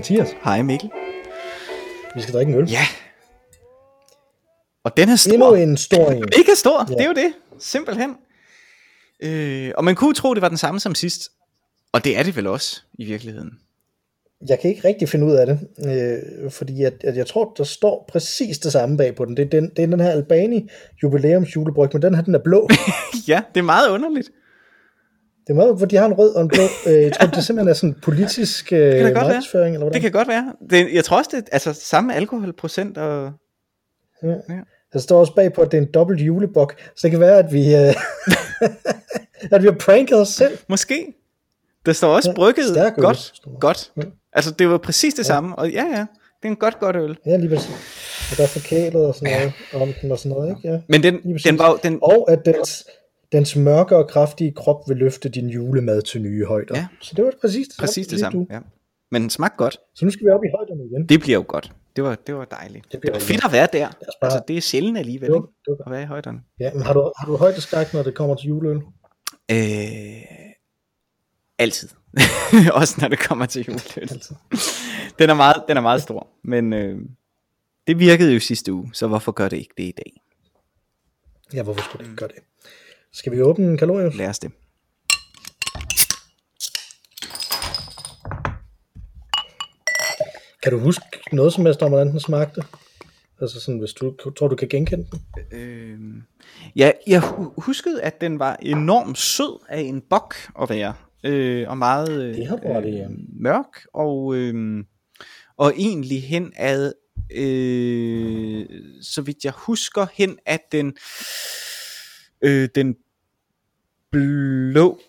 Mathias. Hej Mikkel. Vi skal drikke en øl. Ja. Og den er stor. Endnu en stor en. Mega stor, Ja. det er jo det. Simpelthen. Øh, og man kunne tro, det var den samme som sidst. Og det er det vel også, i virkeligheden. Jeg kan ikke rigtig finde ud af det, øh, fordi at, at jeg tror, der står præcis det samme bag på den. Det er den, det er den her Albani jubilæums julebryg, men den her, den er blå. ja, det er meget underligt. Det er meget, hvor de har en rød og en blå. Øh, jeg tror, det simpelthen er sådan politisk øh, da godt være. markedsføring, eller Det hvordan? kan godt være. Det, jeg tror også, det er altså, samme alkoholprocent. Og... Ja. Ja. Der står også bag på, at det er en dobbelt julebok, så det kan være, at vi, øh, at vi har pranket os selv. Måske. Der står også Ja, brygget stærk øl, godt. står godt. Ja. Altså, det var præcis det samme. Og ja, ja, det er en godt, godt øl. Ja, lige præcis. Og der er forkælet og sådan noget om den og sådan noget, ikke? Ja. Men den, den var den, Og at dens, dens mørke og kraftige krop vil løfte din julemad til nye højder. Ja. Så det var præcis det præcis det lige samme. du. Ja. Men den smagte godt. Så nu skal vi op i højderne igen. Det bliver jo godt. Det var, det var dejligt. Det Det var jo fedt at være der. bare- Altså, det er sjældent alligevel, Det var, ikke? det var. At være i højderne. Ja, men har du, har du højdeskræk, når det kommer til juleøl? Øh, altid. Også når det kommer til juleøl. Altid. Den er meget, den er meget stor. Men øh, det virkede jo sidste uge, så hvorfor gør det ikke det i dag? Ja, hvorfor skulle det ikke gøre det? Skal vi åbne en kalorius? Lad os det. Kan du huske noget som helst om, hvordan den smagte? Altså sådan, hvis du tror, du kan genkende den? Øh, ja, jeg hu- huskede, at den var enormt sød af en bok at være. Øh, og meget øh, Det har i, ja. mørk. Og, øh, og egentlig hen ad, øh, så vidt jeg husker, hen at den, øh, den blå,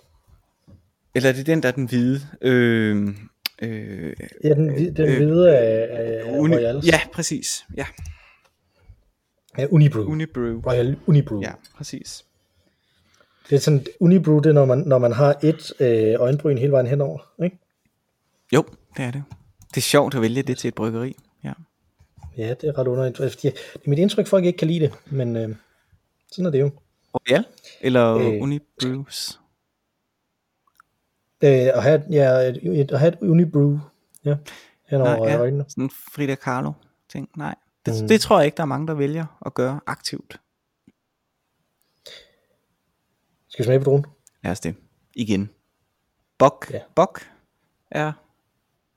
eller er det den, der er den hvide? Øh, øh, Ja, den, den Øh, hvide af, af uni, Royals. ja, præcis. Ja, ja Unibrew. Unibrew. Royal Unibrew. Ja, præcis. Det er sådan, Unibrew, det er, når man, når man har et øh, øjenbryn hele vejen henover, ikke? Jo, det er det. Det er sjovt at vælge det til et bryggeri. Ja. Ja, det er ret underligt. Fordi det er mit indtryk, at folk ikke kan lide det, men øh, sådan er det jo. Royal? Eller Øh. Unibrews? Øh, at, have, ja, et, et, at have et Unibrew ja, henover Nej, ja. øjnene. Sådan en Frida Kahlo ting. Nej, det, Mm. det tror jeg ikke, der er mange, der vælger at gøre aktivt. Skal vi smage på druen? Lad os det. Igen. Bok. Ja. Bok er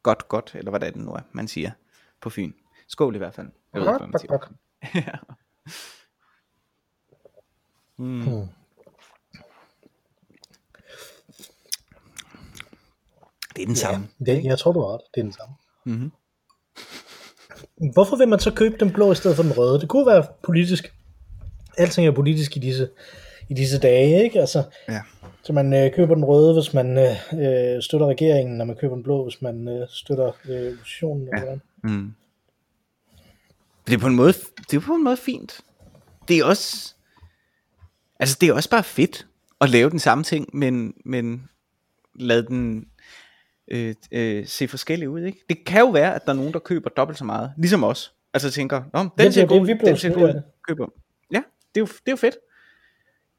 godt, godt, eller hvad det nu er, man siger på Fyn. Skål i hvert fald. Jeg ved ikke, hvad man Bok, siger. bok. Ja. Mm. Mm. Det er den samme. Ja, det, jeg tror, du har ret. Det er den samme. Mm-hmm. Hvorfor vil man så købe den blå i stedet for den røde? Det kunne være politisk. Alting er politisk i disse, i disse dage, ikke? Altså, Ja. så man øh, køber den røde, hvis man øh, øh, støtter regeringen, og man køber den blå, hvis man øh, støtter øh, oppositionen. Ja. Eller. Mm. Det er på en måde, det er på en måde fint. Det er også, altså det er også bare fedt at lave den samme ting, men, men lad den øh, øh, se forskellig ud, ikke? Det kan jo være, at der er nogen, der køber dobbelt så meget, ligesom os. Altså tænker, Nå, den det er ser god ud, den ser god ud, køber. Ja, det er jo, det er jo fedt.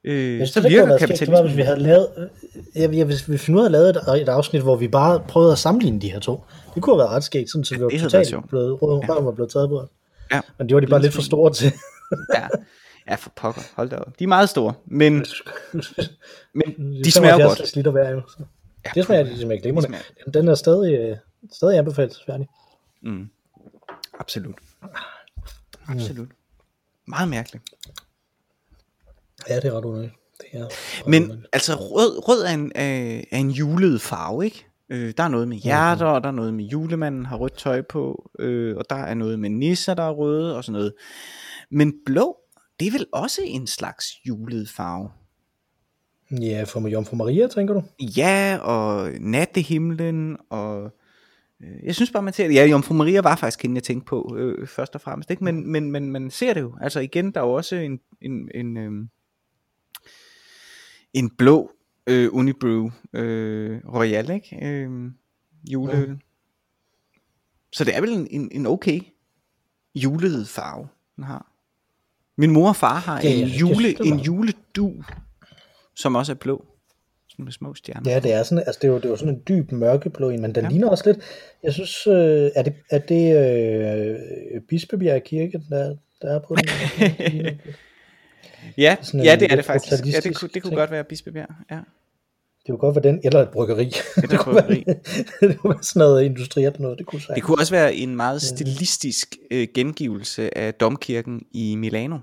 Øh, Jeg så synes, det virker skægt, det var, hvis vi kapitalismen. havde lavet, øh, jeg, jeg, hvis, hvis vi nu havde lavet et, et afsnit, hvor vi bare prøvede at sammenligne de her to. Det kunne have været ret skægt, sådan, så vi var totalt blevet, røven Ja. var blevet taget på. Ja. Men det var de bare lidt for store til. Ja. Ja, for pokker, hold da op. De er meget store, men, men de De smager godt. liter hver, jo. Så. Ja, Det smager, de smager glimrende. smager- Den, er stadig, øh, stadig anbefalesværdig. Mm. Absolut. Absolut. Meget mærkeligt. Ja, det er ret underligt. Det er Men underligt. altså rød, rød er, en, er, er en julet farve, ikke? Øh, der er noget med hjerter, og der er noget med julemanden har rødt tøj på, øh, og der er noget med nisser, der er røde og sådan noget. Men blå, det er vel også en slags julet farve? Ja, for Jomfru Maria, tænker du? Ja, og nattehimlen, og øh, jeg synes bare, man ser det. Ja, Jomfru Maria var faktisk hende, jeg tænkte på øh, først og fremmest, ikke? Men, men, men man ser det jo. Altså igen, der er jo også en, en, en, øh, en blå øh, Unibrew øh, Royal, ikke? Øh, juleøl. Mm. Så det er vel en, en, en okay julet farve, den har. Min mor og far har Ja, en, jule, det en juledu, som også er blå. med små stjerner. Ja, det er sådan, altså det er jo, det er jo sådan en dyb mørkeblå en, men den Ja. ligner også lidt, jeg synes, øh, er det, er det øh, Bispebjerg Kirke, der, der er på den? Ja, Sådan ja det er det faktisk. Ja, det, kunne, det kunne ting. godt være Bispebjerg. Ja. Det kunne godt være den, eller et bryggeri. et bryggeri. det kunne være sådan noget industrielt noget, det kunne Det sagtens. kunne også være en meget stilistisk øh, gengivelse af domkirken i Milano.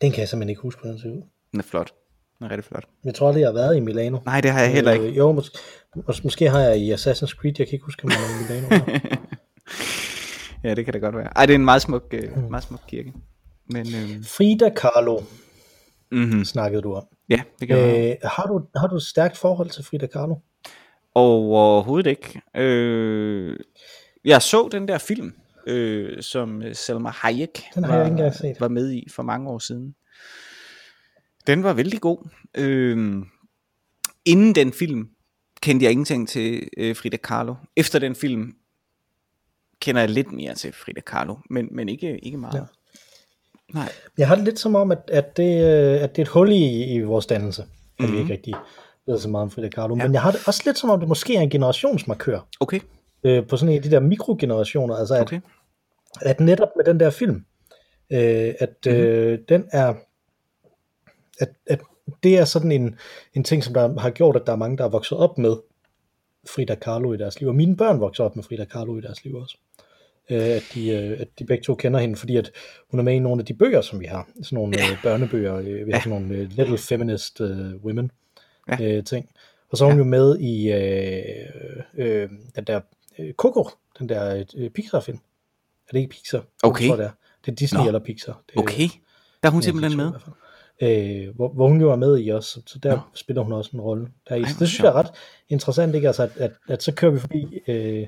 Den kan jeg simpelthen ikke huske, hvordan den ser ud. Den er flot. Den er rigtig flot. Jeg tror aldrig, jeg har været i Milano. Nej, det har jeg heller ikke. Øh, jo, mås- mås- måske har jeg i Assassin's Creed, jeg kan ikke huske, om jeg er i Milano. Ja, det kan det godt være. Ej, det er en meget smuk, øh, meget smuk kirke. Men øh, Frida Kahlo mm-hmm. snakkede du om. Ja, det kan øh, har, du, har du et stærkt forhold til Frida Kahlo? Overhovedet ikke. Øh, jeg så den der film, øh, som Selma Hayek Den har jeg ikke set. var med i for mange år siden. Den var vældig god. Øh, inden den film kendte jeg ingenting til øh, Frida Kahlo. Efter den film kender jeg lidt mere til Frida Kahlo, men, men ikke, ikke meget. Ja. Nej. Jeg har det lidt som om, at, at, det, øh, at det er et hul i, i vores dannelse, at mm-hmm. vi ikke rigtig ved så meget om Frida Kahlo. Ja. Men jeg har det også lidt som om, det måske er en generationsmarkør Okay, øh, på sådan en af de der mikrogenerationer. Altså at, okay. at netop med den der film, øh, at Mhm. øh, den er, at, at det er sådan en, en ting, som der har gjort, at der er mange, der er vokset op med Frida Kahlo i deres liv. Og mine børn vokser op med Frida Kahlo i deres liv også. Øh, at, de, øh, at de begge to kender hende, fordi at hun er med i nogle af de bøger, som vi har. Sådan nogle ja. øh, børnebøger. Øh, vi har sådan nogle øh, Little Feminist øh, Women Ja. øh, ting. Og så er hun jo med i øh, øh, den der øh, Coco, den der øh, Pixar-film. Er det ikke Pixar? Okay. Jeg tror, det, er. det er Disney Nå. eller Pixar. Det, Okay, der er hun Ja, simpelthen med. i. Øh, hvor, hvor hun jo er med i også, så, så der Nå. Spiller hun også en rolle. Der i. Ej, det synes jeg er ret interessant, ikke? Altså, at, at, at så kører vi forbi, øh,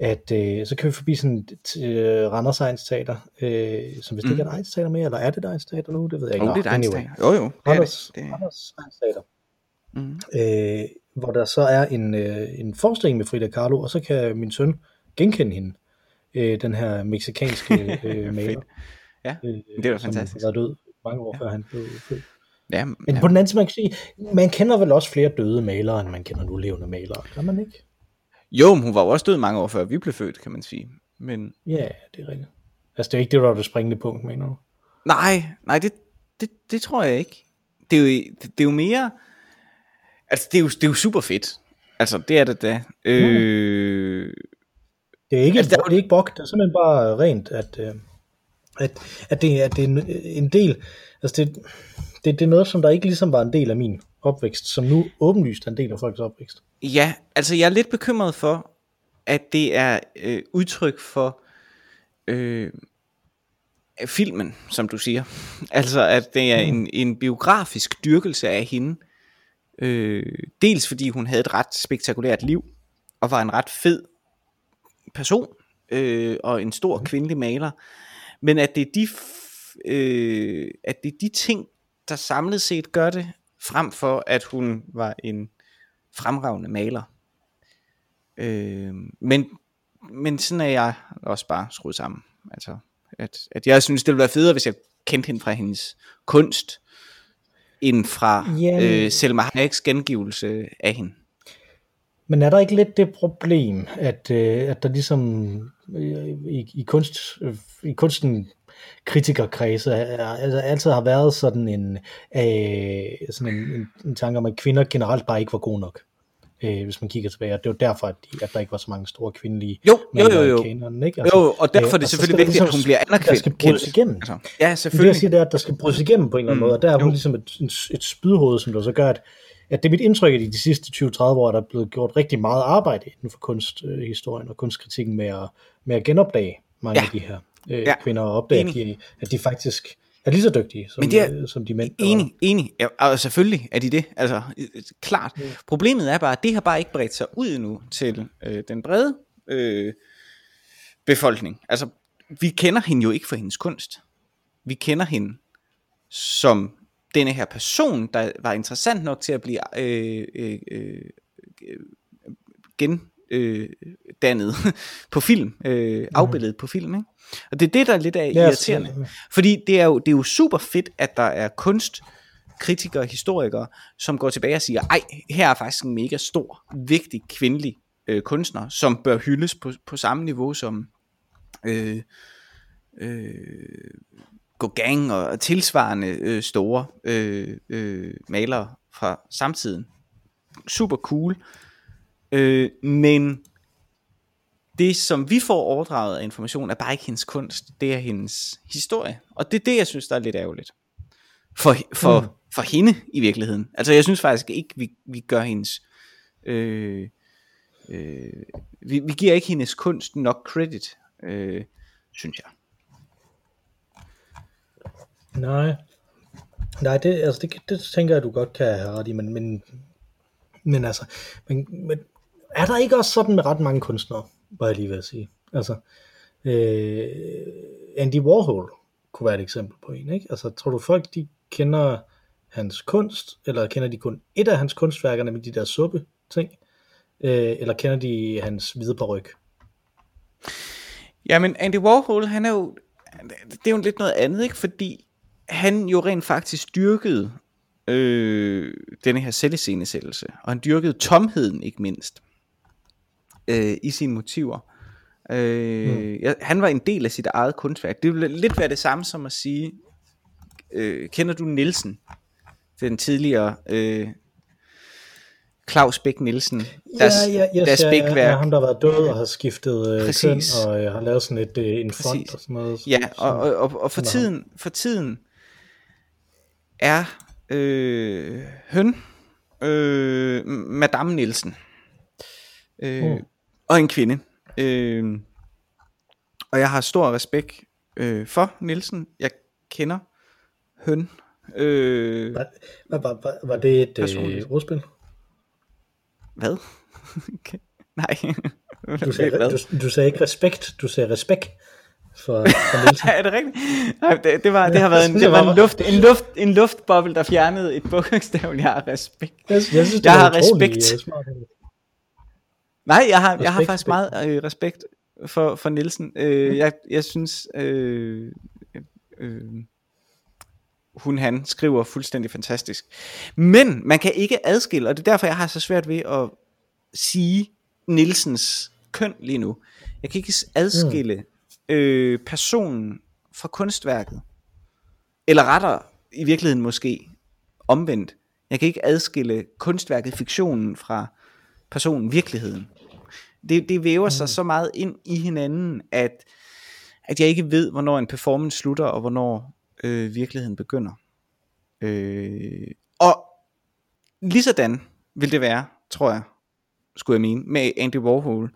at øh, så kører vi forbi sådan et øh, Randers Egens Teater, øh, som hvis det ikke er et Egens Teater mere, eller er det et Egens Teater nu? Det ved jeg ikke. Mm. Oh, det er et anyway. Jo, jo, det er Randers, det. det. er- Randers Egens Teater. Mm. Øh, hvor der så er en, øh, en forestilling med Frida Kahlo, og så kan min søn genkende hende, øh, den her meksikanske øh, maler. Ja, øh, det var som fantastisk. har været død mange år ja. før han blev født. Ja, Men ja. på den anden side, man kan sige, man kender vel også flere døde malere, end man kender nu levende malere, kan man ikke? Jo, men hun var jo også død mange år før vi blev født, kan man sige. Men Ja, det er rigtigt. Altså, det er ikke det, der var det springende punkt, mener du? nej, nej, det, det, det tror jeg ikke. Det er jo, det, det er jo mere... Altså, det er jo, det er jo super fedt. Altså, det er det da. Øh, Det er ikke, Altså, der er det er ikke bok, det er simpelthen bare rent, at, øh, at, at, det, at det er en, en del, altså det, det, det er noget, som der ikke ligesom var en del af min opvækst, som nu åbenlyst er en del af folks opvækst. Ja, altså jeg er lidt bekymret for, at det er øh, udtryk for øh, filmen, som du siger. Altså at det er en, en biografisk dyrkelse af hende. Øh, dels fordi hun havde et ret spektakulært liv, og var en ret fed person, øh, og en stor kvindelig maler. Men at det er de, øh, at det er de ting, der samlet set gør det, frem for at hun var en fremragende maler. Øh, men, men sådan er jeg også bare skruet sammen. Altså, at, at jeg synes, det ville være federe, hvis jeg kendte hende fra hendes kunst, end fra Jamen. øh, Selma Hayeks gengivelse af hende. Men er der ikke lidt det problem, at, øh, at der ligesom øh, i, i, kunst, øh, i kunsten kritikerkredse er, altså altid har været sådan en, øh, sådan en, en, en tanke om, at kvinder generelt bare ikke var gode nok, øh, hvis man kigger tilbage. Og det var derfor, at, de, at der ikke var så mange store kvindelige Jo, jo, jo, jo. kanonen, ikke? Jo, og derfor er det så selvfølgelig vigtigt, at ligesom- hun bliver anerkendt. Der skal brydes igennem. Altså, ja, Det, jeg selvfølgelig. siger, det er, at der skal brydes igennem på en eller anden Mm, måde, og der er hun jo. ligesom et, et, et spydhoved, som der så gør, at, at det er mit indtryk, at i de sidste 20-30 år er der blevet gjort rigtig meget arbejde inden for kunsthistorien og kunstkritikken med at, med at genopdage mange Ja. af de her øh, Ja. kvinder, og opdage, at de, at de faktisk er lige så dygtige som, Men det er- øh, som de mænd. Enig, enig. Ja, og selvfølgelig er de det. Altså, øh, øh, klart. Mm. Problemet er bare, at det har bare ikke bredt sig ud endnu til øh, den brede øh, befolkning. Altså, vi kender hende jo ikke for hendes kunst. Vi kender hende som denne her person, der var interessant nok til at blive øh, øh, øh, gen øh, dannet på film, øh, afbilledet på film. Ikke? Og det er det, der er lidt af Ja, irriterende. så- Fordi det er, jo, det er jo super fedt, at der er kritikere, historikere, som går tilbage og siger, ej, her er faktisk en mega stor, vigtig kvindelig øh, kunstner, som bør hyldes på, på samme niveau som øh, øh, Gauguin og tilsvarende øh, store øh, øh, malere fra samtiden. Super cool. Øh, men det, som vi får overdraget af information, er bare ikke hendes kunst. Det er hendes historie. Og det er det, jeg synes, der er lidt ærgerligt. For, for, mm. for hende i virkeligheden. Altså, jeg synes faktisk ikke, vi, vi gør hendes... Øh, øh, vi, vi giver ikke hendes kunst nok credit, øh, synes jeg. Nej. Nej, det, altså det, det tænker jeg, du godt kan have ret i, men, men, men altså, men, men er der ikke også sådan med ret mange kunstnere, var jeg lige ved at sige. Altså, øh, Andy Warhol kunne være et eksempel på en, ikke? Altså, tror du folk, de kender hans kunst, eller kender de kun et af hans kunstværker, med de der suppe ting, øh, eller kender de hans hvide paryk? Jamen, Andy Warhol, han er jo, det er jo lidt noget andet, ikke? Fordi han jo rent faktisk dyrkede øh, denne her selviscenesættelse, og han dyrkede tomheden ikke mindst øh, i sine motiver. Øh, mm. han var en del af sit eget kunstværk. Det vil lidt være det samme som at sige, øh, kender du Nielsen? Den tidligere øh, Claus Bæk Nielsen, deres, ja, ja, yes, deres ja, ja, ja, ham der været død og har skiftet øh, køn og øh, har lavet sådan et, øh, en fond Præcis. og sådan noget. Ja, og, og, og, og for, tiden, for tiden er øh, høn øh, Madame Nielsen øh, mm. Og en kvinde. Øh, og jeg har stor respekt øh, for Nielsen. Jeg kender høn. Øh, var, var, var, var det et øh, ordspil? Hvad? okay. Nej. du, sagde, du, du sagde ikke respekt, du sagde respekt for, for Nielsen. er det rigtigt? Nej, det, det, var, det har været en, det var en, luft, en, luft, en luftboble, der fjernede et bogstav. Jeg har respekt. Jeg, jeg synes, jeg har respekt. Øh, smart. Nej, jeg har, respekt, jeg har faktisk meget øh, respekt for, for Nielsen. Øh, jeg, jeg synes, øh, øh, hun han skriver fuldstændig fantastisk. Men man kan ikke adskille, og det er derfor, jeg har så svært ved at sige Nielsens køn lige nu. Jeg kan ikke adskille mm øh, personen fra kunstværket. Eller retter i virkeligheden måske omvendt. Jeg kan ikke adskille kunstværket, fiktionen fra personen, virkeligheden. Det, det væver sig mm. så meget ind i hinanden, at, at jeg ikke ved, hvornår en performance slutter, og hvornår øh, virkeligheden begynder. Øh, og lige sådan vil det være, tror jeg, skulle jeg mene, med Andy Warhol.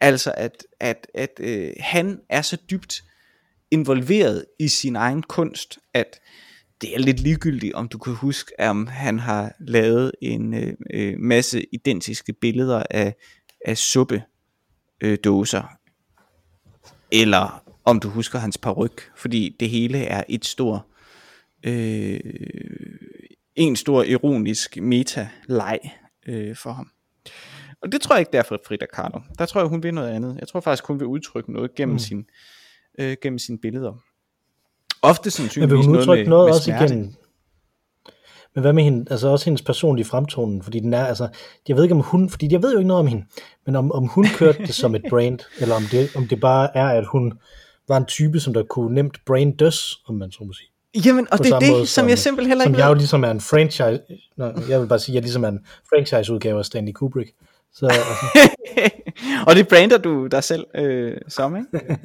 Altså at, at, at øh, han er så dybt involveret i sin egen kunst, at det er lidt ligegyldigt, om du kan huske, om han har lavet en øh, øh masse identiske billeder af, af suppedåser, øh, eller om du husker hans paryk, fordi det hele er et stor, øh, en stor ironisk meta-leg øh, for ham. Og det tror jeg ikke, det er for Frida Kahlo. Der tror jeg, hun vil noget andet. Jeg tror faktisk, hun vil udtrykke noget gennem, mm. sin, øh, gennem sine billeder. Ofte sandsynligvis Men vil hun udtrykke noget, med, noget med også smerte. igennem, men hvad med hende, altså også hendes personlige fremtoning, fordi den er, altså, jeg ved ikke om hun, fordi jeg ved jo ikke noget om hende, men om, om hun kørte det som et brand, eller om det, om det bare er, at hun var en type, som der kunne nemt brain døs, om man så må sige. Jamen, og det er det, måde, som, som jeg simpelthen heller ikke Som jeg jo ligesom er en franchise, nå, jeg vil bare sige, jeg ligesom er en franchise udgave af Stanley Kubrick. Så, altså. og det brander du dig selv øh, som, ikke?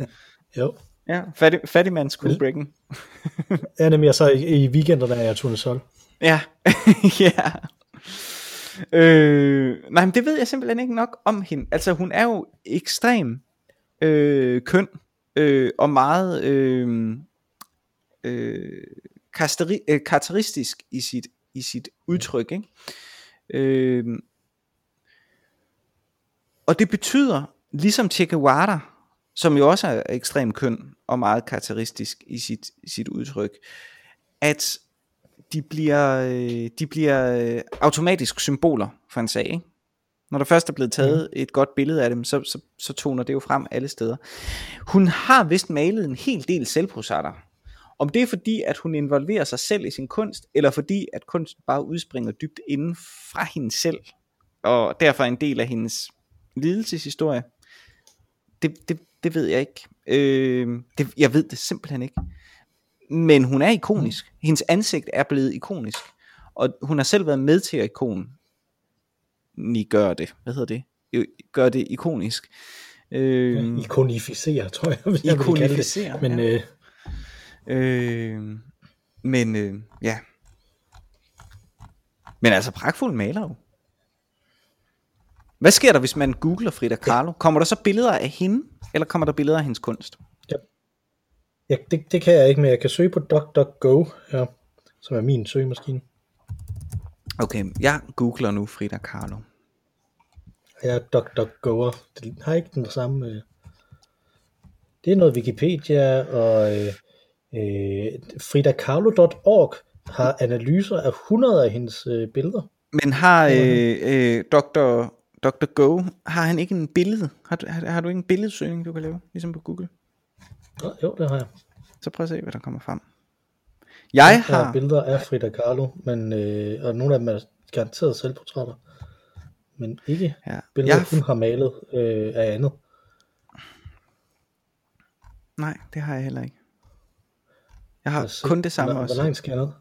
jo. Ja, fattig, fattigmands Kubricken. ja, nemlig så i, i weekenderne er jeg Tune Sol. Ja, ja. Øh, nej, men det ved jeg simpelthen ikke nok om hende. Altså, hun er jo ekstrem øh, køn øh, og meget øh, øh, karakteristisk i sit, i sit udtryk. Ikke? Øh, og det betyder, ligesom Che Guevara, som jo også er ekstrem køn og meget karakteristisk i sit, sit udtryk, at de bliver, øh, de bliver øh, automatisk symboler for en sag. Ikke? Når der først er blevet taget mm. et godt billede af dem, så, så, så toner det jo frem alle steder. Hun har vist malet en hel del selvportrætter, Om det er fordi, at hun involverer sig selv i sin kunst, eller fordi, at kunsten bare udspringer dybt inden fra hende selv, og derfor er en del af hendes lidelseshistorie, det, det, det ved jeg ikke. Øh, det, jeg ved det simpelthen ikke. Men hun er ikonisk. Hendes ansigt er blevet ikonisk. Og hun har selv været med til at ikon gør det. Hvad hedder det? Gør det ikonisk. Øh, ikonificere, tror jeg. jeg ikonificere, Men, ja. øh, øh, men øh, ja. Men altså pragtfuld maler jo. Hvad sker der, hvis man googler Frida Kahlo? Kommer der så billeder af hende, eller kommer der billeder af hendes kunst? Ja. ja det, det kan jeg ikke, men jeg kan søge på DuckDuckGo, ja, som er min søgemaskine. Okay, jeg googler nu Frida Kahlo. Jeg er DuckDuckGo'er. Det har ikke den samme... Øh... Det er noget Wikipedia, og øh, øh, fridakahlo.org har analyser af 100 af hendes øh, billeder. Men har øh, øh, Dr. Dr. Go, har han ikke en billede? Har du, har, har du ikke en billedsøgning, du kan lave, ligesom på Google? Ja, jo, det har jeg. Så prøv at se, hvad der kommer frem. Jeg har... har billeder af Frida Kahlo, men, øh, og nogle af dem er garanteret selvportrætter, men ikke ja. billeder, jeg... hun har malet øh, af andet. Nej, det har jeg heller ikke. Jeg har jeg kun det samme hvor, også. Hvor langt skal jeg ned?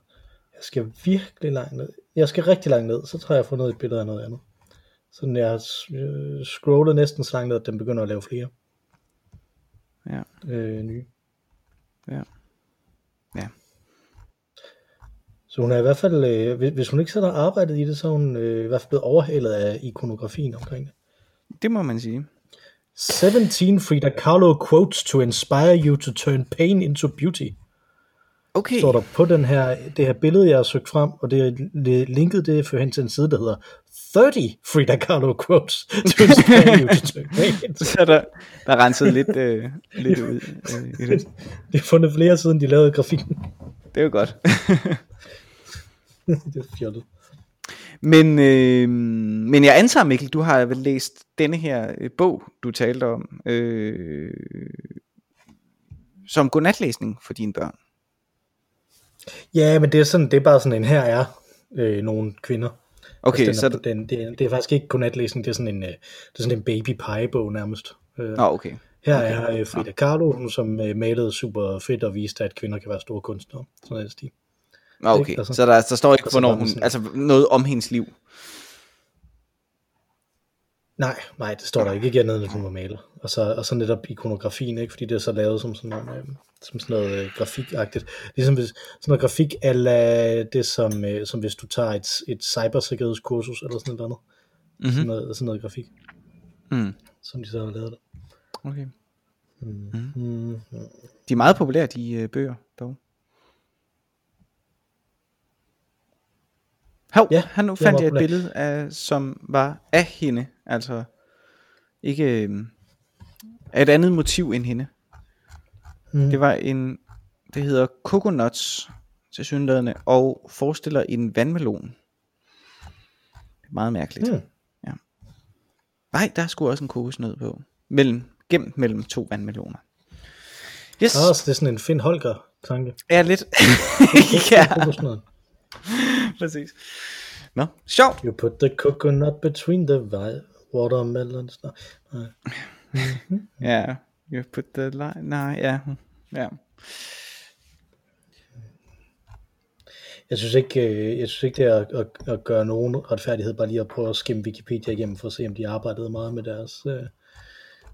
Jeg skal virkelig langt ned. Jeg skal rigtig langt ned, så tror jeg, jeg får noget et billede af noget andet. Sådan jeg øh, scrollet næsten så langt at den begynder at lave flere. Ja. Øh, nye. Ja. Ja. Så hun er i hvert fald, øh, hvis hun ikke selv har arbejdet i det, så er hun øh, i hvert fald blevet overhalet af ikonografien omkring det. Det må man sige. 17 Frida Kahlo quotes to inspire you to turn pain into beauty. Okay. Står der på den her, det her billede, jeg har søgt frem, og det er linket det for hen til en side, der hedder 30 Frida Kahlo quotes to inspire you to pain. Så der, der er renset lidt, øh, lidt ud øh, i det. De har fundet flere siden de lavede grafikken. Det er jo godt. det er fjollet. Men, øh, men jeg antager, Mikkel, du har vel læst denne her øh, bog, du talte om, øh, som godnatlæsning for dine børn. Ja, men det er, sådan, det er bare sådan en, her er øh, nogle kvinder. Okay, altså, så... Den, den, det, er, det er faktisk ikke godnatlæsning, det er sådan en, øh, det er sådan en baby pie bog nærmest. Øh, Nå, okay. Her okay. er øh, Frida Kahlo, som øh, malede super fedt og viste, at kvinder kan være store kunstnere. Sådan er det stil. Nå, okay. Altså, så der, der står ikke, hvornår hun, altså noget om hendes liv? Nej, nej, det står der ikke. Ikke andet end, at hun var maler. Og så, og så netop ikonografien, ikke? fordi det er så lavet som sådan noget, øh, som sådan noget øh, grafikagtigt. Ligesom hvis, sådan noget grafik ala det, som, øh, som hvis du tager et, et cybersikkerhedskursus eller sådan noget andet. Mm-hmm. Sådan, noget, sådan noget grafik. Mm. Som de så har lavet det. Okay. Mm. Mm. De er meget populære, de øh, bøger, dog. Hov, ja, han nu fandt jeg et billede af, som var af hende, altså ikke øh, et andet motiv end hende. Mm. Det var en, det hedder Coconuts til synlædende, og forestiller en vandmelon. Meget mærkeligt. Mm. Ja. Nej, der skulle også en kokosnød på. Mellem, gemt mellem to vandmeloner. Yes. Ah, så det er sådan en Finn Holger tanke. Ja, lidt. ja. Præcis. Nå, sjovt. You put the coconut between the watermelons. Nej. Ja, you put the line. Nej, ja. Ja. Jeg synes ikke, øh, jeg synes ikke det er at, at, at gøre nogen retfærdighed, bare lige at prøve at skimme Wikipedia igennem, for at se, om de arbejdede meget med deres, øh,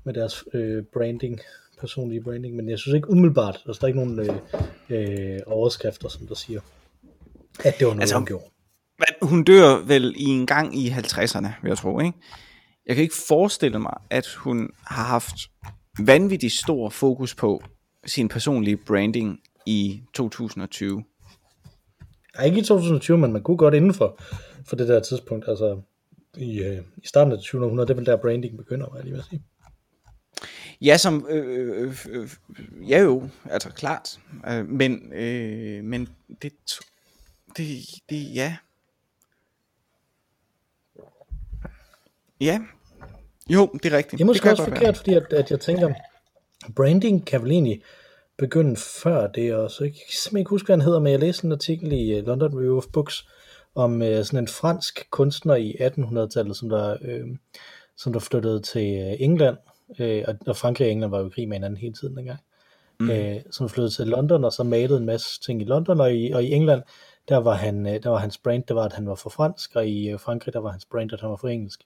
med deres øh, branding, personlige branding, men jeg synes ikke umiddelbart, altså, der er ikke nogen øh, øh, overskrifter, som der siger, at det var noget, altså, hun gjorde. Hun dør vel i en gang i 50'erne, vil jeg tro, ikke? Jeg kan ikke forestille mig, at hun har haft vanvittigt stor fokus på sin personlige branding i 2020. Ja, ikke i 2020, men man kunne godt inden for, for det der tidspunkt, altså i, øh, i starten af 2000, det er vel der branding begynder, hvad jeg lige vil sige. Ja, som, øh, øh, øh, ja jo, altså klart, øh, men, øh, men det, det, det, ja. Ja, jo, det er rigtigt. Det er måske det også forkert, være. fordi at, at jeg tænker, branding kan vel egentlig begynde før det også. Jeg kan simpelthen ikke huske, hvad han hedder, men jeg læste en artikel i øh, London Review of Books om øh, sådan en fransk kunstner i 1800-tallet, som der, øh, som der flyttede til øh, England, øh, og, Frankrig og England var jo i krig med hinanden hele tiden dengang, mm. øh, som flyttede til London, og så malede en masse ting i London, og i, og i England, der var, han, øh, der var hans brand, det var, at han var for fransk, og i Frankrig, der var hans brand, at han var for engelsk.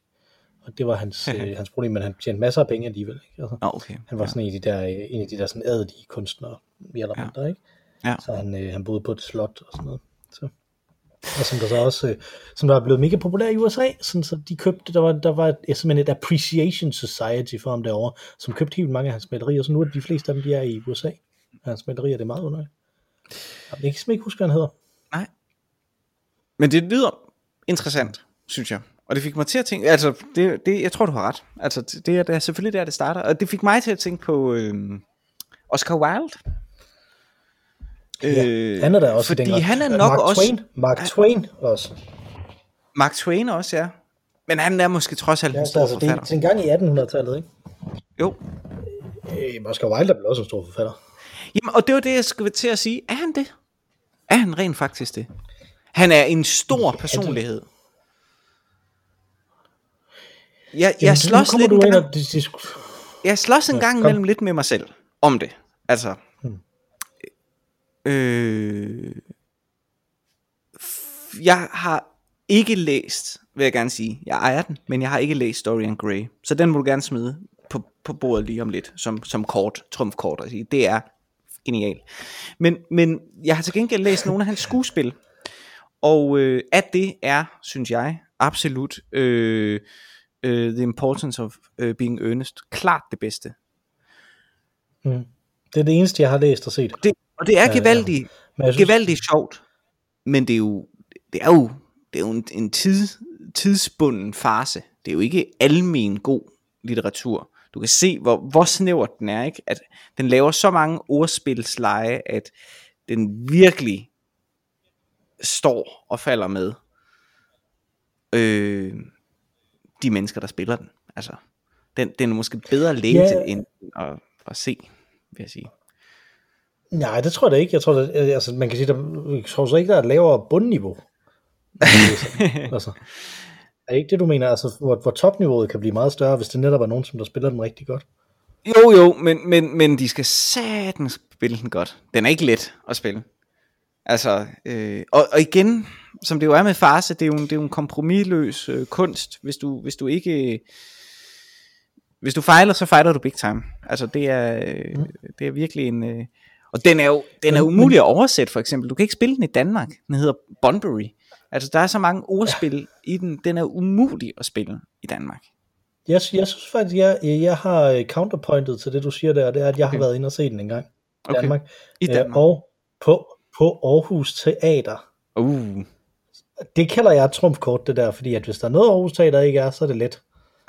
Og det var hans, øh, hans problem, men han tjente masser af penge alligevel. Ikke? Altså, oh, okay. Han var ja. sådan en af de der, øh, en af de der sådan adelige kunstnere, eller mindre, ja. ikke? Ja. Så han, øh, han boede på et slot og sådan noget. Så. Og som der så også, øh, som der er blevet mega populær i USA, sådan, så de købte, der var, der var et, simpelthen et appreciation society for ham derovre, som købte helt mange af hans malerier, så nu er de fleste af dem, de er i USA. Hans malerier, det er meget underligt. Jeg kan ikke huske, hvad han hedder. Nej. Men det lyder interessant, synes jeg. Og det fik mig til at tænke, altså, det, det, jeg tror, du har ret. Altså, det er, det er selvfølgelig der, det starter. Og det fik mig til at tænke på øh, Oscar Wilde. Ja, øh, han er der også fordi han er nok Mark også... Twain, Mark Twain også. Mark Twain også, ja. Men han er måske trods alt Ja, en så stor altså, det er forfatter. en gang i 1800-tallet, ikke? Jo. Øh, Oscar Wilde er vel også en stor forfatter. Jamen, og det var det, jeg skulle til at sige. Er han det? Er han rent faktisk det? Han er en stor personlighed. Jeg, jeg slås lidt du en gang, og jeg slås en Ja, gang imellem lidt med mig selv om det. Altså, Hmm. øh, jeg har ikke læst, vil jeg gerne sige, jeg ejer den, men jeg har ikke læst Dorian Gray, så den må du gerne smide på, på bordet lige om lidt, som, som kort, trumfkort, sige, det er genial. Men, men jeg har til gengæld læst nogle af hans skuespil, og øh, at det er, synes jeg, absolut øh, øh, The Importance of øh, Being Earnest, klart det bedste. Mm. Det er det eneste, jeg har læst og set. Det, og det er Ja, ja. gevaldigt, Men jeg synes, gevaldigt sjovt, men det er jo, det er jo, det er jo en, en tid, tidsbunden farse. Det er jo ikke almen god litteratur. Du kan se, hvor, hvor snævert den er, ikke? At den laver så mange ordspilsleje, at den virkelig står og falder med øh, de mennesker, der spiller den. Altså, den, den er måske bedre at læse Ja. end at, at se, vil jeg sige. Nej, det tror jeg da ikke. Jeg tror, da, altså, man kan sige, der, jeg tror så ikke, der er et lavere bundniveau. altså, er det ikke det, du mener? Altså, hvor, hvor topniveauet kan blive meget større, hvis det netop er nogen, som der spiller den rigtig godt. Jo, jo, men, men, men de skal satans spille den godt. Den er ikke let at spille. Altså, øh, og, og igen, som det jo er med farse, det er jo en, det er jo en kompromisløs øh, kunst, hvis du, hvis du ikke... Hvis du fejler, så fejler du big time. Altså, det er, øh, det er virkelig en... Øh, og den er jo den er umulig at oversætte, for eksempel. Du kan ikke spille den i Danmark. Den hedder Bunbury. Altså, der er så mange ordspil i den. Den er umulig at spille i Danmark. Jeg, jeg synes faktisk, jeg, jeg har øh, counterpointet til det, du siger der, det er, at jeg har Okay. været inde og set den en gang. I Okay. Danmark. I Øh, Danmark. og på, på Aarhus Teater. Uh. Det kalder jeg trumfkort, det der, fordi at hvis der er noget Aarhus Teater ikke er, så er det let.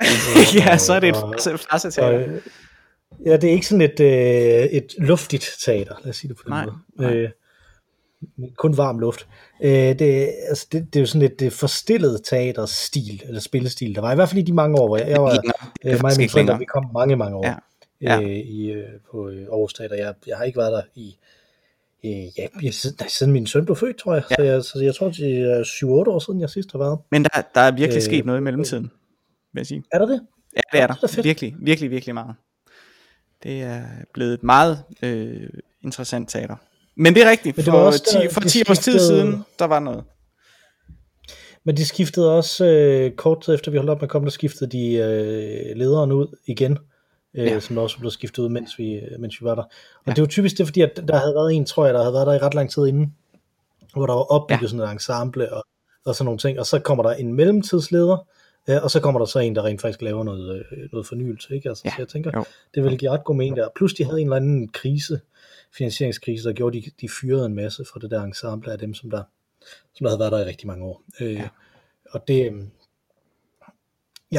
ja, så er det et Og- øh, ja, det er ikke sådan et, øh, et luftigt teater, lad os sige det på den Nej, måde. nej. Øh, kun varm luft. Øh, det, altså, det, det er jo sådan et forstillet teaterstil, eller spillestil. Der var i hvert fald i de mange år, hvor jeg, jeg var, øh, mig og ikke forældre, vi kom mange, mange år Ja, ja. Øh, i, øh, på øh, Aarhus Teater. Jeg, jeg har ikke været der i, øh, ja, jeg, siden, nej, siden min søn blev født, tror jeg. Ja. Så, jeg så jeg tror, det er 7-8 år siden, jeg sidst har været. Men der, der er virkelig Øh, sket noget i mellemtiden, vil jeg sige. Er der det? Ja, det er det er der. Virkelig, virkelig, virkelig meget. Det er blevet et meget øh, interessant teater. Men det er rigtigt, Men det for, var også 10, der, for de 10 års tid skiftede- siden, der var noget. Men de skiftede også, øh, kort tid efter vi holdt op med at komme, der skiftede de øh, lederen ud igen, øh, Ja. som også blev skiftet ud, mens vi, mens vi var der. Og Ja. det var typisk det, fordi at der havde været en, tror jeg, der havde været der i ret lang tid inden, hvor der var opbygget Ja. sådan et ensemble og, og sådan nogle ting, og så kommer der en mellemtidsleder, øh, og så kommer der så en, der rent faktisk laver noget, øh, noget fornyelse, ikke? Altså, Ja, så jeg tænker, jo. det ville give ret god mening der. Plus de havde en eller anden krise, finansieringskrise, der gjorde, de, de fyrede en masse fra det der ensemble af dem, som der, som der havde været der i rigtig mange år. Øh, Ja. Og det,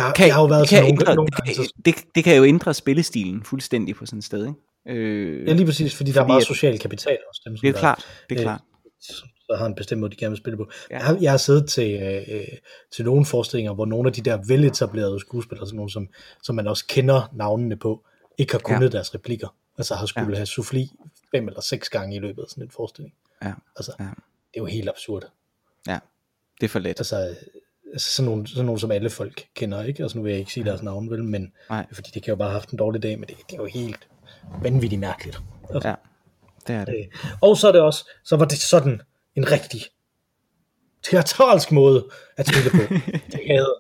jeg, Kan, jeg har jo været det, kan nogle, ændre, nogle det, gange, så, det, det kan jo ændre spillestilen fuldstændig på sådan et sted. Ikke? Øh, ja, lige præcis, fordi, der er fordi meget social kapital også. Dem, det er klart, det er øh, klart. der har en bestemt måde, de gerne vil spille på. Ja. Jeg, har, jeg har siddet til, øh, øh, til nogle forestillinger, hvor nogle af de der veletablerede skuespillere, sådan nogle, som, som man også kender navnene på, ikke har kunnet ja. deres replikker. Altså har skulle ja. have souffli fem eller seks gange i løbet af sådan en forestilling. Ja, Altså, Ja. det er jo helt absurd. ja. Det er for let. Altså, altså sådan, nogle, sådan nogle, som alle folk kender, ikke? Altså nu vil jeg ikke sige deres navn, vel, men Nej. fordi det kan jo bare have haft en dårlig dag, men det, det er jo helt vanvittigt mærkeligt. Altså, Ja, det er det. Øh, Og så er det også, så var det sådan en rigtig teatralsk måde at spille på. det havde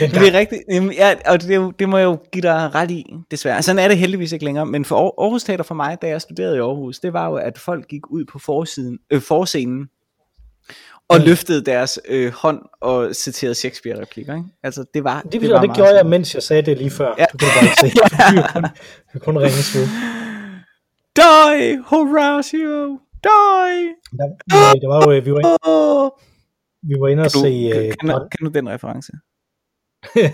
den Det er rigtigt. Ja, og det, det må jeg jo give dig ret i, desværre. Sådan er det heldigvis ikke længere. Men for Aar- Aarhus Teater for mig, da jeg studerede i Aarhus, det var jo, at folk gik ud på forsiden, øh, forscenen og Mm. løftede deres øh, hånd og citerede Shakespeare-replikker. Ikke? Altså, det var Det, det, var og det gjorde jeg, sådan. mens jeg sagde det lige før. Ja. Du kunne bare se. det. Kunne kun, kun ringe ved. Die, Horatio! Die! Der, vi var, jo, øh, vi var, Oh! vi var inde og se... du, Øh, kan, kan, kan du den reference?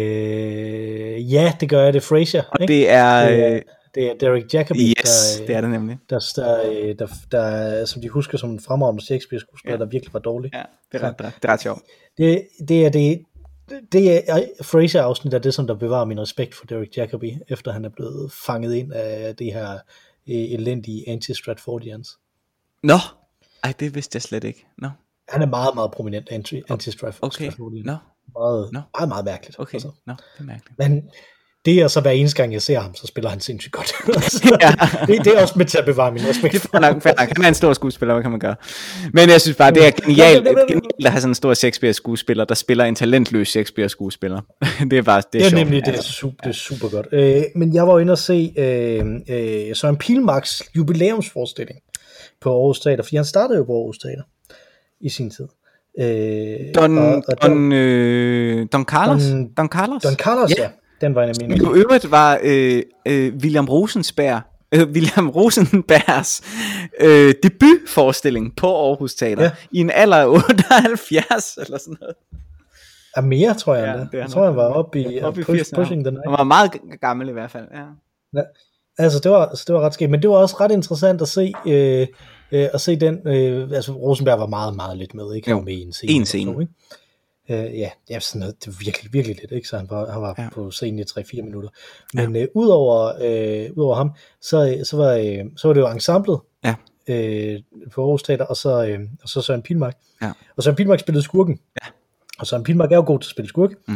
øh, ja, det gør jeg. Det er Frasier. Og ikke? det er... Det er- Øh, det er Derek Jacobi, yes, der, øh, det er det nemlig. der, der, øh, der, der, som de husker som en fremragende Shakespeare-skuespiller, Ja. der virkelig var dårlig. Ja, det er ret, det er ret sjovt. Det, det er det, det er Frasier-afsnit er det, som der bevarer min respekt for Derek Jacobi, efter han er blevet fanget ind af det her øh, elendige anti-Stratfordians. Nå, ej, det vidste jeg slet ikke. Nå, Han er meget, meget prominent anti- anti-Stratfordian. okay. Nå, Meget, Nå. meget, meget mærkeligt. okay. Altså. Nå, det er mærkeligt. Men det er så hver eneste gang, jeg ser ham, så spiller han sindssygt godt. Altså, Ja. det, det er også med til at bevare min respekt Det er nok, fair nok. Han er en stor skuespiller, hvad kan man gøre? Men jeg synes bare, det er genialt, genialt at have sådan en stor Shakespeare-skuespiller, der spiller en talentløs Shakespeare-skuespiller. det er bare, det er, Det er sjovt. nemlig det er, super, det er super godt. Øh, men jeg var inde og se øh, øh, Søren Pilmarks jubilæumsforestilling på Aarhus Teater, fordi han startede jo på Aarhus Teater i sin tid. Øh, Don, og, og Don, Don, øh, Don Carlos? Don- Don Carlos? Don Carlos, Ja. ja. Den var af mine. Jo øvrigt var øh, øh, William Rosensberg, øh, William Rosenbergs øh, debutforestilling på Aarhus Teater Ja. i en alder af 78 eller sådan noget. Er mere, tror jeg. Ja, Ja, det jeg tror, han var oppe i, Op i uh, push, 80'erne. Pushing the Han var meget gammel i hvert fald. Ja. Altså, det var, altså, det var ret skægt, men det var også ret interessant at se, øh, øh, at se den, øh, altså Rosenberg var meget, meget lidt med, ikke? Jo, med i en scene. en scene. To, ikke? Øh, ja, det er sådan noget, det var virkelig, virkelig lidt, ikke? Så han var, han var Ja. ja. på scenen i 3-4 minutter. Men øh, udover, øh, udover ham, så, så, var, øh, så var det jo ensemblet Ja. øh, på Aarhus Teater, og så, øh, og så Søren Pilmark. Ja. Og Søren Pilmark spillede skurken. Ja. Og Søren Pilmark er jo god til at spille skurk. Mm.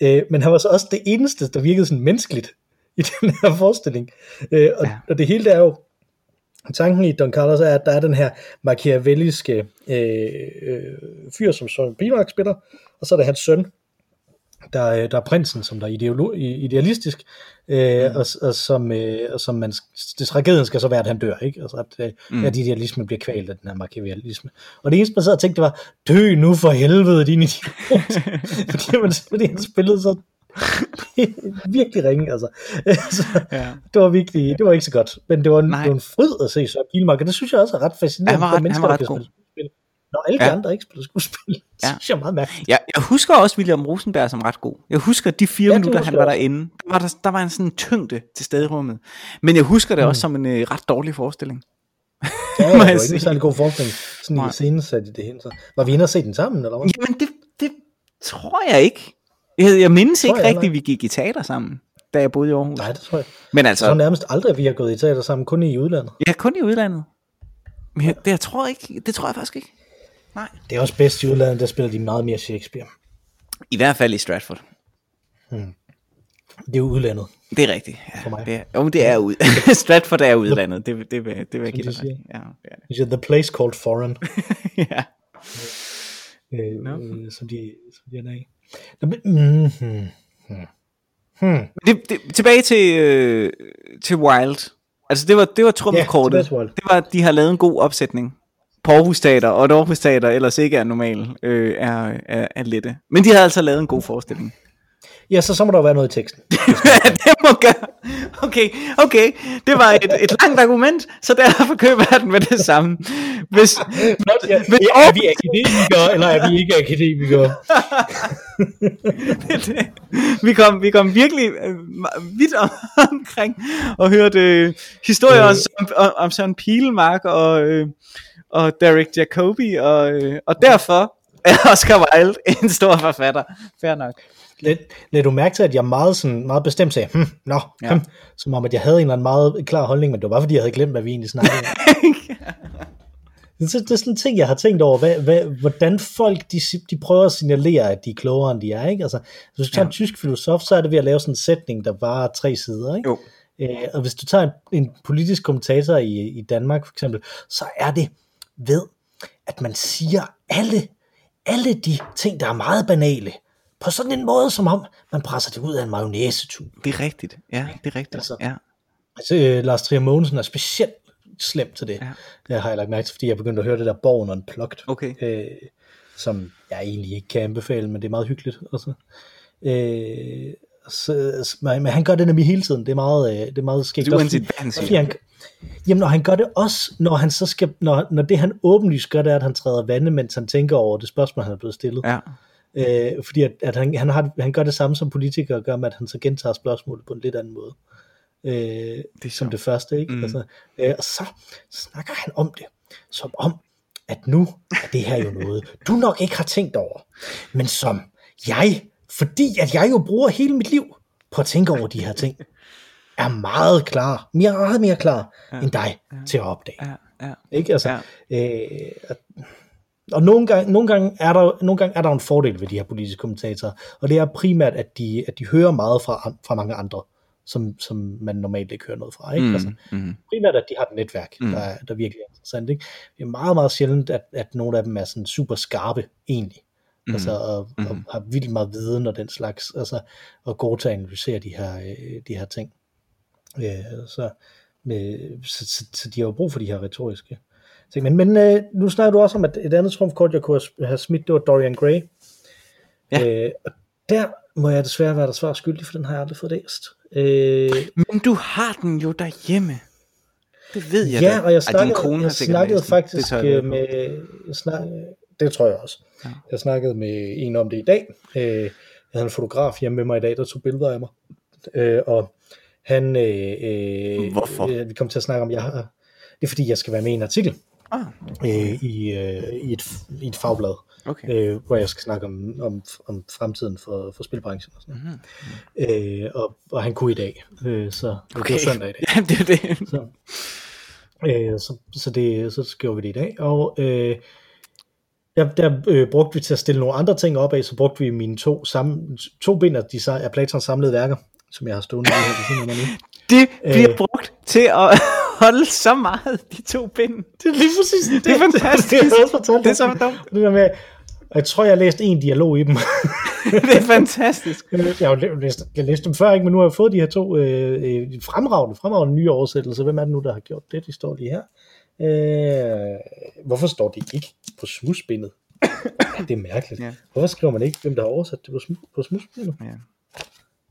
Øh, men han var så også det eneste, der virkede sådan menneskeligt i den her forestilling. Øh, og, Ja. ja. og det hele der er jo, tanken i Don Carlos er, at der er den her machiavelliske øh, øh, fyr, som Søren Pilmark spiller, og så er det hans søn, der, er- der er prinsen, som der er ideolo- idealistisk, øh, mm. og, og, som, øh, og som man, det tragedien skal så være, at han dør, ikke? Altså, at, øh, Mm. mm. at idealismen bliver kvalt af den her machiavellisme. Og det eneste, man sad og tænkte, det var, dø nu for helvede, din idiot. fordi, man, fordi han spillede så virkelig ringe, altså. så, Ja. det var virkelig, det var ikke så godt, men det var en, Nej. det var en fryd at se Søren Pilmark, og det synes jeg også er ret fascinerende. Han var ret- mennesker, han var ret god. spille. Når alle Ja. de andre ikke spiller skuespil, Ja. synes jeg er meget mærkeligt. Jeg, jeg husker også William Rosenberg som ret god. Jeg husker de fire Ja, minutter, han var derinde. Der var, der, der var en sådan tyngde til stede i rummet. Men jeg husker det Mm. også som en øh, ret dårlig forestilling. Ja, ja, det var ikke en særlig god forestilling. Sådan Nej. i scenen satte de det hen. Så. Var vi inde og se den sammen, eller hvad? Jamen, det, det tror jeg ikke. Jeg, jeg mindes ikke jeg rigtigt, vi gik i teater sammen, da jeg boede i Aarhus. Nej, det tror jeg. Men Så altså, nærmest aldrig, at vi har gået i teater sammen, kun i udlandet. ja, kun i udlandet. Men jeg, det, jeg tror ikke, det tror jeg faktisk ikke. Nej. Det er også bedst i udlandet, der spiller de meget mere Shakespeare. I hvert fald i Stratford. Det er udlandet. Det er rigtigt. Ja, For mig. Det er, jo, det er ud. Stratford er udlandet. Det, det, vil, det vil jeg give dig. Ja, det er Det The Place Called Foreign, ja. Øh, Nå. øh, som, de, som de er der i. Nå, men- mhm, hmm, hmm. Det, det, tilbage til, øh, til Wild. Altså det var, det var trummekortet. Wild. det var, at de har lavet en god opsætning Teater, og Teater ellers ikke er normal, øh, er, er, er lette. Men de havde altså lavet en god forestilling. Ja, så, så må der jo være noget i teksten. det må gøre. Okay, okay. Det var et, et langt argument, så derfor køber jeg den med det samme. Hvis, Nå, ja, hvis er vi akademikere, eller er vi ikke akademikere? det, vi, kom, vi kom virkelig øh, vidt om, omkring og hørte øh, historier Øh. om, om, om Søren Pilemark og, øh, og Derek Jacobi, og, øh, og derfor Oscar Wilde, en stor forfatter. Fair nok. Lad, lad du mærke til, at jeg meget, sådan, meget bestemt sagde, hm, nå, Ja. ja. hm, som om, at jeg havde en eller anden meget klar holdning, men det var bare, fordi jeg havde glemt, hvad vi egentlig snakkede om. Det er, det er sådan en ting, jeg har tænkt over, hvad, hvad, hvordan folk de, de prøver at signalere, at de er klogere, end de er. Ikke? Altså, hvis du tager Ja. en tysk filosof, så er det ved at lave sådan en sætning, der varer tre sider. Ikke? Jo. Øh, og hvis du tager en, en politisk kommentator i, i Danmark for eksempel, så er det ved, at man siger alle, alle de ting, der er meget banale, på sådan en måde, som om man presser det ud af en mayonnaise-tube. Det er rigtigt. Ja, det er rigtigt. Altså, ja. Altså, øh, Lars Trier Mogensen er specielt slem til det. Ja. Det har jeg lagt mærke til, fordi jeg begyndte at høre det der Borgen Unplugged, Okay. øh, som jeg egentlig ikke kan anbefale, men det er meget hyggeligt. Også. Øh, så, så- men han gør det nemlig hele tiden. Det er meget, øh, det er meget skægt. Det er uanset, hvad han siger. jamen, når han gør det også, når han så skal, når, når det han åbenlyst gør, det er, at han træder vande, mens han tænker over det spørgsmål, han er blevet stillet. Ja. Øh, fordi at, at han, han, har, han gør det samme som politikere gør, med at han så gentager spørgsmålet på en lidt anden måde. Øh, Det som det første, ikke? Mm. Altså, øh, og så snakker han om det, som om, at nu er det her jo noget, du nok ikke har tænkt over, men som jeg, fordi at jeg jo bruger hele mit liv på at tænke over de her ting, er meget klar, mere, meget mere klar ja. end dig ja. til at opdage. Ja, ja. Ikke? Altså, Ja. øh, og nogle gange, nogle, gange er der, nogle gange er der en fordel ved de her politiske kommentatorer, og det er primært, at de, at de hører meget fra, fra mange andre, som, som man normalt ikke hører noget fra. Ikke? Mm, Altså, mm. primært, at de har et netværk, Mm. der, er- der virkelig er interessant. Ikke? Det er meget, meget sjældent, at, at nogle af dem er sådan super skarpe, egentlig. Mm. Altså, og, mm. og har vildt meget viden og den slags, altså, og gode til at analysere de her, øh, de her ting. Øh, så, med, så, så, så de har jo brug for de her retoriske ting. Men, øh, nu snakker du også om, at et andet trumfkort, jeg kunne have- smidt, det var Dorian Gray. Ja. Øh, og der må jeg desværre være der svar skyldig, for den har jeg aldrig fået læst. Øh, Men du har den jo derhjemme. Det ved jeg ja, da. og jeg Ej, snakkede, din kone jeg snakkede faktisk Det jeg øh, med, jeg snak, det tror jeg også. Ja. Jeg snakkede med en om det i dag. Øh, jeg havde en fotograf hjemme med mig i dag, der tog billeder af mig. Øh, og han, øh, øh, Hvorfor? Øh, vi kom til at snakke om, jeg har, det er fordi, jeg skal være med i en artikel Ah, øh, i, øh, i, et, i et fagblad, okay. øh, hvor jeg skal snakke om, om, om fremtiden for, for spilbranchen og sådan noget. Mhm. Øh, og, og han kunne i dag, øh, så det Okay. var søndag i dag. Ja, det er det. Så, øh, så, så, det, så gjorde vi det i dag. Og øh, der, der øh, brugte vi til at stille nogle andre ting op af, så brugte vi mine to, sam, to bind af, de, af Platons samlede værker, som jeg har stående her nu. Det bliver Øh. brugt til at holde så meget, de to bind. Det er lige præcis det. Det er fantastisk. Det, det, det, det, Det er så dumt. Det der med, jeg tror, jeg har læst en dialog i dem. Det er fantastisk. jeg, har læst, jeg læste dem før, ikke? men nu har jeg fået de her to øh, øh, fremragende, fremragende nye oversættelser. Hvem er det nu, der har gjort det? De står lige her. Øh, hvorfor står de ikke på smusbindet? det er mærkeligt. Ja. Hvorfor skriver man ikke, hvem der har oversat det på, smu- på smusbindet? Ja.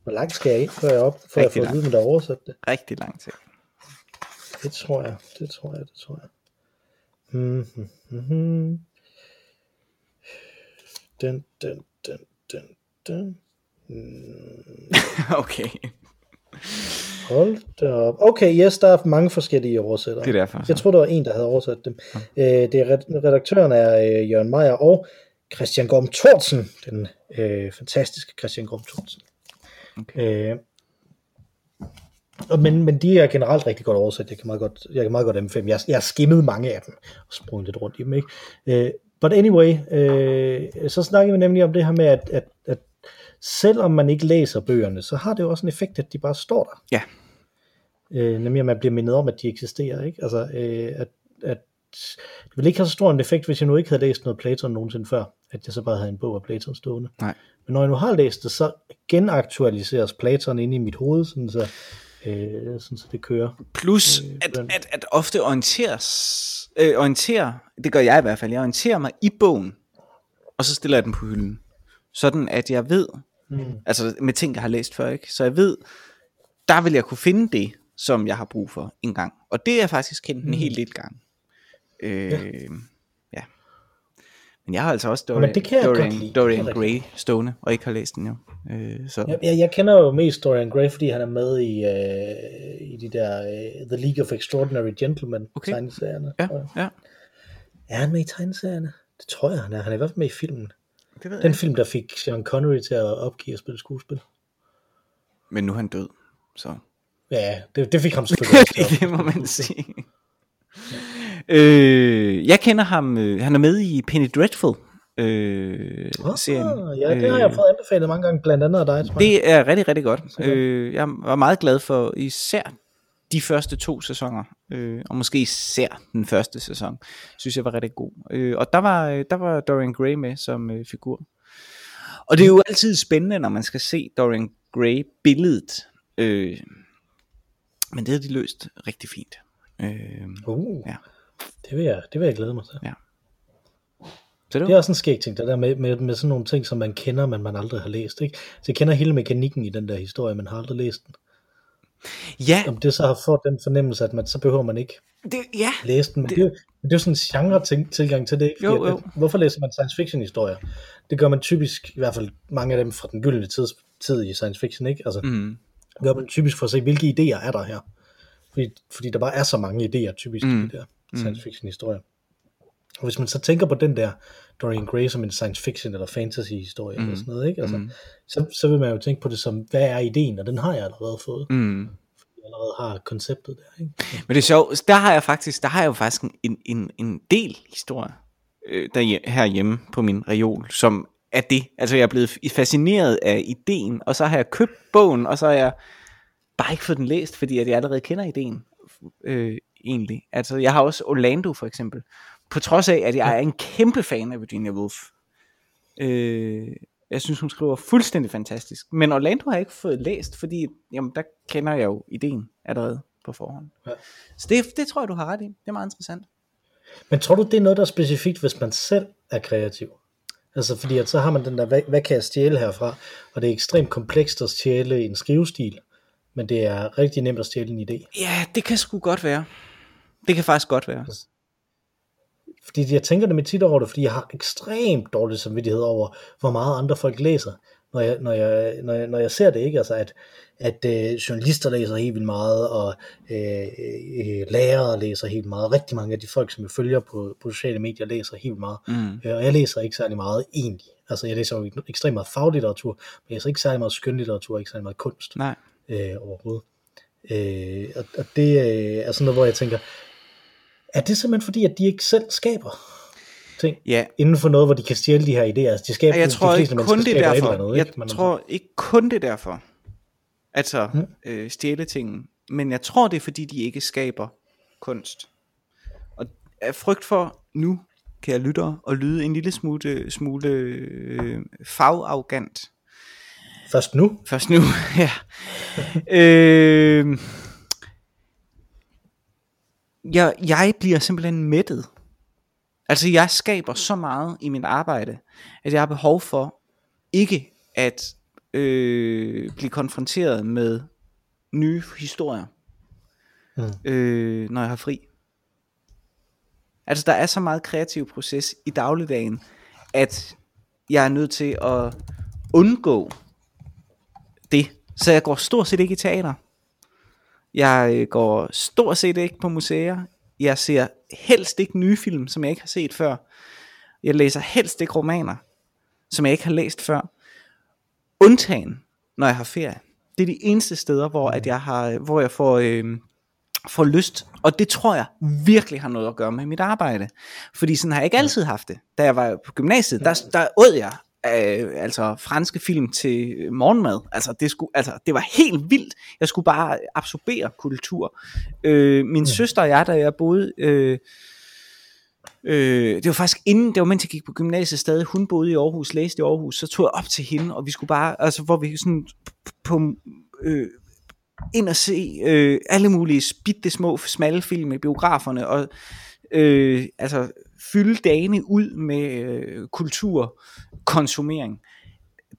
Hvor langt skal jeg ind, før jeg op, før jeg Rigtig får at vide, der har oversat det? Rigtig lang tid. Det tror jeg, det tror jeg, det tror jeg. Mm-hmm. Mm-hmm. Den, den, den, den, den. Mm, Okay, hold da op. Okay, yes, der er mange forskellige oversættere. det er derfor. Jeg tror, der var en, der havde oversat dem. Øh, det er red- redaktøren er øh, Jørgen Meier og Christian Gorm Thorsen, den øh, fantastiske Christian Gorm Thorsen. Okay. Øh, men, men de er generelt rigtig godt oversat. Jeg kan meget godt, jeg kan meget godt anbefale dem. Jeg, jeg har skimmet mange af dem og sprunget lidt rundt i dem. Ikke? Øh, but anyway, øh, så snakker vi nemlig om det her med, at, at, at selvom man ikke læser bøgerne, så har det jo også en effekt, at de bare står der. Ja. Øh, nemlig at man bliver mindet om, at de eksisterer. Ikke? Altså, øh, at, at det ville ikke have så stor en effekt, hvis jeg nu ikke havde læst noget Platon nogensinde før, at jeg så bare havde en bog af Platon stående. Nej. Men når jeg nu har læst det, så genaktualiseres Platon inde i mit hoved, sådan så, øh, sådan så det kører. Plus, Øh, at, at, at ofte orienteres, øh, orienterer, det gør jeg i hvert fald, jeg orienterer mig i bogen, og så stiller jeg den på hylden. Sådan at jeg ved, Mm. altså med ting, jeg har læst før, ikke? Så jeg ved, der vil jeg kunne finde det, som jeg har brug for en gang. Og det er faktisk kendt en hel del gang. Øh, ja. Men jeg har altså også Dorian, det kan jeg godt Dorian, lide. Dorian Gray stående, og ikke har læst den jo. Øh, så. Jeg, jeg, jeg kender jo mest Dorian Gray, fordi han er med i, øh, i de der øh, The League of Extraordinary Gentlemen Okay. tegneserierne. Ja, ja. Er han med i tegneserierne? Det tror jeg, han er. Han er i hvert fald med i filmen. Det ved Den film, der fik Sean Connery til at opgive at spille skuespil. Men nu er han død, så... Ja, det, det fik ham selvfølgelig det må man sige. Øh, jeg kender ham, øh, han er med i Penny Dreadful øh, serien. Ah, ja, det har jeg fået anbefalet mange gange, blandt andet af dig, tror jeg. Det er rigtig, rigtig godt. Øh, jeg var meget glad for især de første to sæsoner, øh, og måske især den første sæson, synes jeg var rigtig god. Øh, og der var, øh, der var Dorian Gray med som øh, figur. Og det er jo altid spændende, når man skal se Dorian Gray billedet. Øh, men det har de løst rigtig fint. Øh, Uh, Ja. Det, vil jeg, det vil jeg glæde mig til. Ja. så det Det er også en skæg ting, det der med, med, med sådan nogle ting, som man kender, men man aldrig har læst. Ikke? Så jeg kender hele mekanikken i den der historie, men har aldrig læst den. Ja, Om det så har fået den fornemmelse, at man, så behøver man ikke det, ja. læse den. Men det, det, er, jo- det er jo sådan en genre ting, tilgang til det. Ikke? Jo, jo. At, hvorfor læser man science fiction historier? Det gør man typisk, i hvert fald mange af dem fra den gyldne tid, tid i science fiction. Ikke? Altså, Mm, det gør man typisk for at se, hvilke idéer er der her. Fordi, fordi der bare er så mange idéer typisk mm. i de der science fiction historier. Og hvis man så tænker på den der Dorian Gray som en science fiction eller fantasy historie mm. eller sådan noget, ikke? Altså, mm. så, så vil man jo tænke på det som, hvad er ideen? Og den har jeg allerede fået. Mm. mm. Jeg allerede har konceptet der. Ikke? Men det er sjovt, der har jeg faktisk, der har jeg jo faktisk en, en, en del historie øh, der, herhjemme på min reol, som er det. Altså jeg er blevet fascineret af ideen, og så har jeg købt bogen, og så har jeg bare ikke fået den læst, fordi at jeg allerede kender ideen. Øh, egentlig. Altså jeg har også Orlando for eksempel. På trods af, at jeg er en kæmpe fan af Virginia Woolf. Øh, jeg synes, hun skriver fuldstændig fantastisk. Men Orlando har jeg ikke fået læst, fordi jamen, der kender jeg jo ideen allerede på forhånd. Ja. Så det, det tror jeg, du har ret i. Det er meget interessant. Men tror du, det er noget, der er specifikt, hvis man selv er kreativ? Altså fordi at så har man den der, hvad, hvad kan jeg stjæle herfra? Og det er ekstremt komplekst at stjæle en skrivestil, men det er rigtig nemt at stjæle en idé. Ja, det kan sgu godt være. Det kan faktisk godt være. Fordi jeg tænker det med tit over det, fordi jeg har ekstremt dårlig samvittighed over, hvor meget andre folk læser, når jeg, når jeg, når jeg, når jeg ser det, ikke? Altså at, at øh, journalister læser helt vildt meget, og øh, øh, lærere læser helt meget. Rigtig mange af de folk, som jeg følger på, på sociale medier, læser helt meget. Mm. Øh, og jeg læser ikke særlig meget egentlig. Altså jeg læser jo ekstremt meget faglitteratur, men jeg læser ikke særlig meget skønlitteratur, ikke særlig meget kunst Nej. øh, overhovedet. Øh, og, og det øh, er sådan noget, hvor jeg tænker, er det simpelthen fordi, at de ikke selv skaber ting Ja, inden for noget, hvor de kan stjæle de her idéer? Altså, de skaber, jeg de tror fleste ikke kun det er derfor. andet, Jeg ikke? Men tror ikke kun det er derfor. Altså, Mm. øh, stjæle ting. Men jeg tror, det er fordi, de ikke skaber kunst. Og af frygt for nu, kan jeg lytte og lyde en lille smule, smule øh, fagarrogant. Først nu? Først nu, ja. øh, jeg, jeg bliver simpelthen mættet. Altså, jeg skaber så meget i mit arbejde, at jeg har behov for ikke at øh, blive konfronteret med nye historier, Mm. øh, når jeg har fri. Altså, der er så meget kreativ proces i dagligdagen, at jeg er nødt til at undgå det. Så jeg går stort set ikke i teater. Jeg øh, går stort set ikke på museer. Jeg ser helst ikke nye film, som jeg ikke har set før. Jeg læser helst ikke romaner, som jeg ikke har læst før. Undtagen, når jeg har ferie. Det er de eneste steder, hvor, at jeg, har, hvor jeg får, øh, får lyst. Og det tror jeg virkelig har noget at gøre med mit arbejde. Fordi sådan har jeg ikke altid haft det. Da jeg var på gymnasiet, der, der åd jeg øh, altså franske film til morgenmad. Altså det, skulle, altså det var helt vildt. Jeg skulle bare absorbere kultur. Øh, min søster og jeg, da jeg boede... Øh, Øh, det var faktisk inden, det var mens jeg gik på gymnasiet stadig, hun boede i Aarhus, læste i Aarhus, så tog jeg op til hende, og vi skulle bare, altså hvor vi sådan på, øh, ind og se øh, alle mulige bitte små, smalle film i biograferne, og øh, altså fylde dagene ud med øh, kulturkonsumering.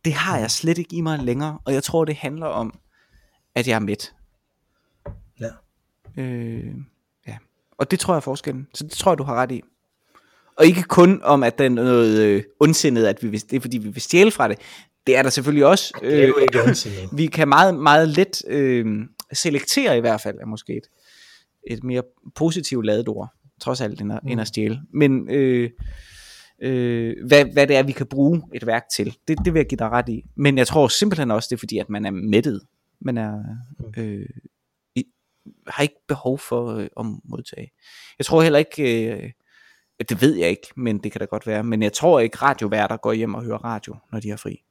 Det har jeg slet ikke i mig længere, og jeg tror, det handler om, at jeg er mæt. Ja. Øh, ja. Og det tror jeg er forskellen. Så det tror jeg, du har ret i. Og ikke kun om, at der er noget øh, ondsindet, at vi vil, det er fordi, vi vil stjæle fra det. Det er der selvfølgelig også. Øh, Det er jo ikke ondsindet. vi kan meget, meget let øh, selektere i hvert fald, er måske et, et mere positivt ladet ord, trods alt, end at, mm. end at stjæle. Men, øh, øh, hvad, hvad det er, vi kan bruge et værk til. Det, det vil jeg give dig ret i. Men jeg tror simpelthen også, det er fordi, at man er mættet. Man er, øh, i, har ikke behov for øh, at modtage. Jeg tror heller ikke, øh, det ved jeg ikke, men det kan da godt være, men jeg tror ikke, radioværter går hjem og hører radio, når de har fri.